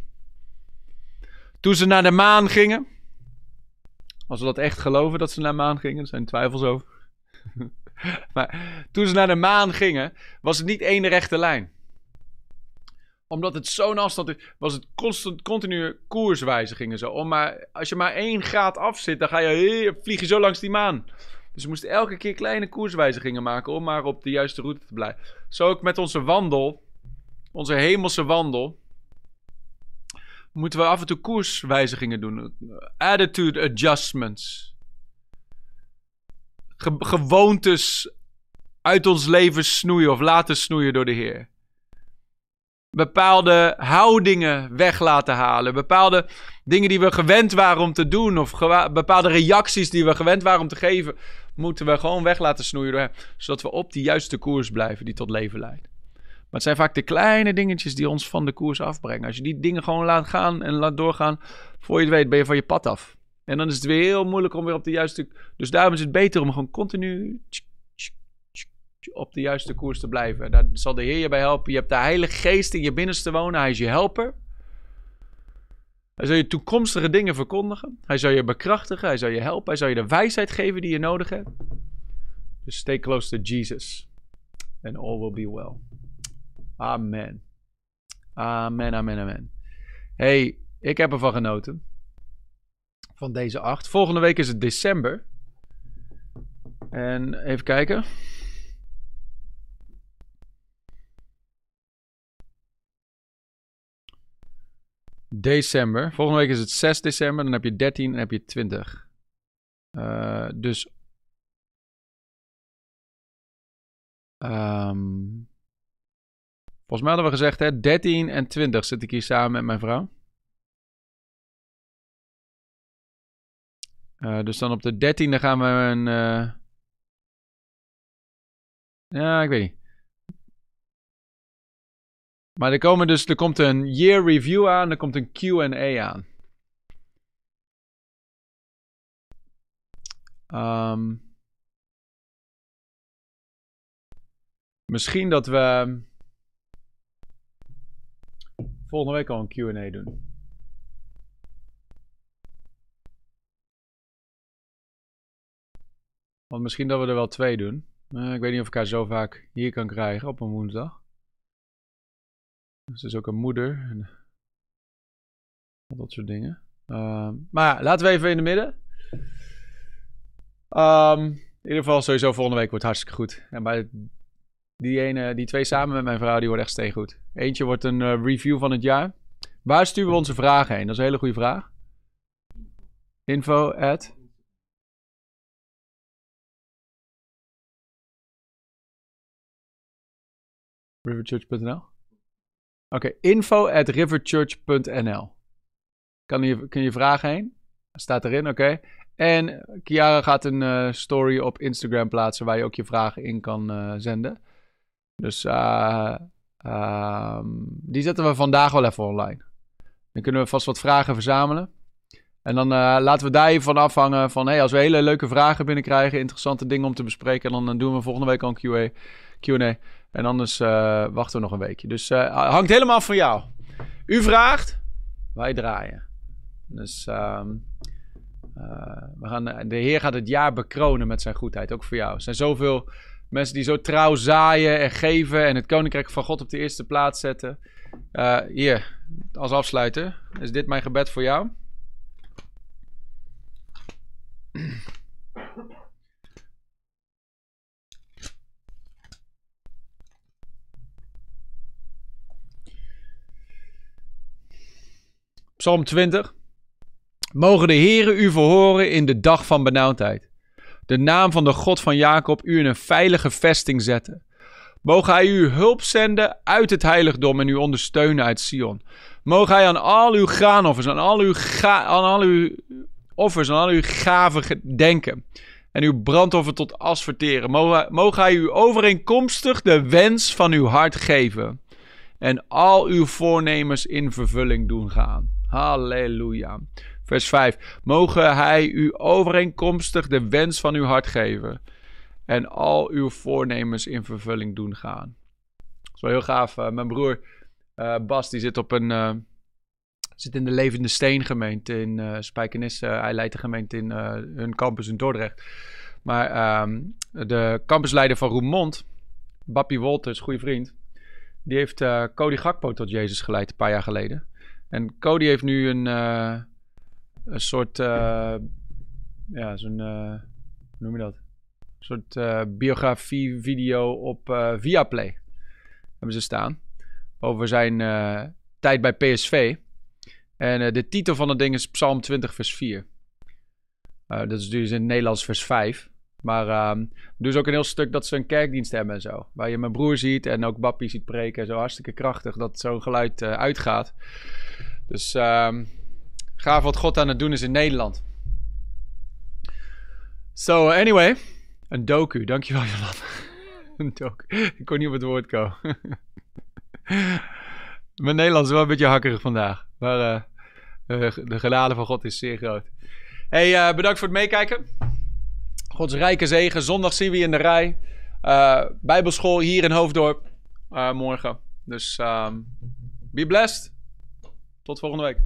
Toen ze naar de maan gingen. Als we dat echt geloven dat ze naar de maan gingen. Er zijn twijfels over. maar toen ze naar de maan gingen. Was het niet één rechte lijn omdat het zo'n afstand is, was het constant, continu koerswijzigingen zo. Maar, als je maar één graad af zit, dan ga je, vlieg je zo langs die maan. Dus we moesten elke keer kleine koerswijzigingen maken om maar op de juiste route te blijven. Zo ook met onze wandel, onze hemelse wandel, moeten we af en toe koerswijzigingen doen. Attitude adjustments. Gewoontes uit ons leven snoeien of laten snoeien door de Heer. bepaalde houdingen weg laten halen. Bepaalde dingen die we gewend waren om te doen. Of bepaalde reacties die we gewend waren om te geven. Moeten we gewoon weg laten snoeien. door Zodat we op die juiste koers blijven die tot leven leidt. Maar het zijn vaak de kleine dingetjes die ons van de koers afbrengen. Als je die dingen gewoon laat gaan en laat doorgaan. Voor je het weet ben je van je pad af. En dan is het weer heel moeilijk om weer op de juiste... Dus daarom is het beter om gewoon continu op de juiste koers te blijven. Daar zal de Heer je bij helpen. Je hebt de Heilige Geest in je binnenste wonen. Hij is je helper. Hij zal je toekomstige dingen verkondigen. Hij zal je bekrachtigen. Hij zal je helpen. Hij zal je de wijsheid geven die je nodig hebt. Dus stay close to Jesus. And all will be well. Amen. Amen, amen, amen. Hey, ik heb ervan genoten. Van deze acht. Volgende week is het december. En even kijken. December. Volgende week is het 6 december. Dan heb je 13 en heb je 20. Eh, dus. ehm, volgens mij hadden we gezegd, hè, 13 en 20 zit ik hier samen met mijn vrouw. Eh, dus dan op de 13e gaan we een. eh, Ja, ik weet niet. Maar er, komen dus, er komt een year review aan, er komt een QA aan. Ehm, misschien dat we volgende week al een QA doen. Want misschien dat we er wel twee doen. Eh, ik weet niet of ik haar zo vaak hier kan krijgen op een woensdag. Dus is ook een moeder. En dat soort dingen. Ehm, maar ja, laten we even in de midden. Ehm, in ieder geval sowieso volgende week wordt hartstikke goed. En bij die, ene, die twee samen met mijn vrouw, die wordt echt steengoed. Eentje wordt een eh, review van het jaar. Waar sturen we onze vragen heen? Dat is een hele goede vraag. Info at... riverchurch.nl Oké, info at riverchurch.nl kan je, kun je vragen heen? Staat erin, oké. En Kiara gaat een eh, story op Instagram plaatsen waar je ook je vragen in kan eh, zenden. Dus eh, ehm, die zetten we vandaag wel even online. Dan kunnen we vast wat vragen verzamelen. En dan laten we daar even van afhangen van... Hey, als we hele leuke vragen binnenkrijgen, interessante dingen om te bespreken... dan doen we volgende week al een QA, Q&A. En anders eh, wachten we nog een weekje. Dus eh, hangt helemaal van jou. U vraagt, wij draaien. Dus ehm, eh, we gaan, de Heer gaat het jaar bekronen met zijn goedheid, ook voor jou. Er zijn zoveel mensen die zo trouw zaaien en geven en het koninkrijk van God op de eerste plaats zetten. Hier, als afsluiter, is dit mijn gebed voor jou. Psalm 20. Mogen de Heere u verhoren in de dag van benauwdheid. De naam van de God van Jacob u in een veilige vesting zetten. Mogen hij u hulp zenden uit het heiligdom en u ondersteunen uit Sion. Mogen hij aan al uw graanoffers, aan al uw, aan al uw offers, aan al uw gaven denken. En uw brandoffer tot as verteren. Mogen, mogen hij u overeenkomstig de wens van uw hart geven. En al uw voornemens in vervulling doen gaan. Halleluja. Vers 5. Mogen hij u overeenkomstig de wens van uw hart geven. En al uw voornemens in vervulling doen gaan. Dat is wel heel gaaf. Uh, mijn broer uh, Bas, die zit op een. Uh, zit in de Levende Steen gemeente in uh, Spijkenisse. hij leidt de gemeente in hun campus in Dordrecht. Maar um, de campusleider van Roermond, Bappie Wolters, goede vriend. Die heeft Cody Gakpo tot Jezus geleid een paar jaar geleden. En Cody heeft nu een, uh, een soort, uh, ja, zo'n, hoe noem je dat? Een soort biografie-video op Viaplay. Hebben ze staan. Over zijn tijd bij PSV. En de titel van het ding is Psalm 20, vers 4. dat is dus in het Nederlands vers 5. Maar ehm dus ook een heel stuk dat ze een kerkdienst hebben en zo. Waar je mijn broer ziet en ook Bappie ziet preken. Zo hartstikke krachtig dat zo'n geluid eh, uitgaat. Dus ehm gaaf wat God aan het doen is in Nederland. So, anyway. Een docu. Dankjewel, Jolanda. een docu. Ik kon niet op het woord komen. Mijn Nederlands is wel een beetje hakkerig vandaag. Maar eh, eh, de genade van God is zeer groot. Hey, eh, bedankt voor het meekijken. Gods rijke zegen. Zondag zien we je in de rij. Eh, Bijbelschool hier in Hoofddorp. eh, morgen. Dus ehm be blessed. Tot volgende week.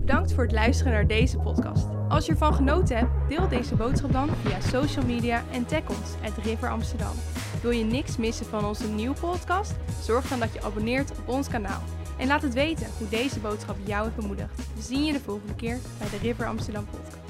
Bedankt voor het luisteren naar deze podcast. Als je ervan genoten hebt, deel deze boodschap dan via social media en tag ons at River Amsterdam. Wil je niks missen van onze nieuwe podcast? Zorg dan dat je abonneert op ons kanaal. En laat het weten hoe deze boodschap jou heeft bemoedigd. We zien je de volgende keer bij de River Amsterdam podcast.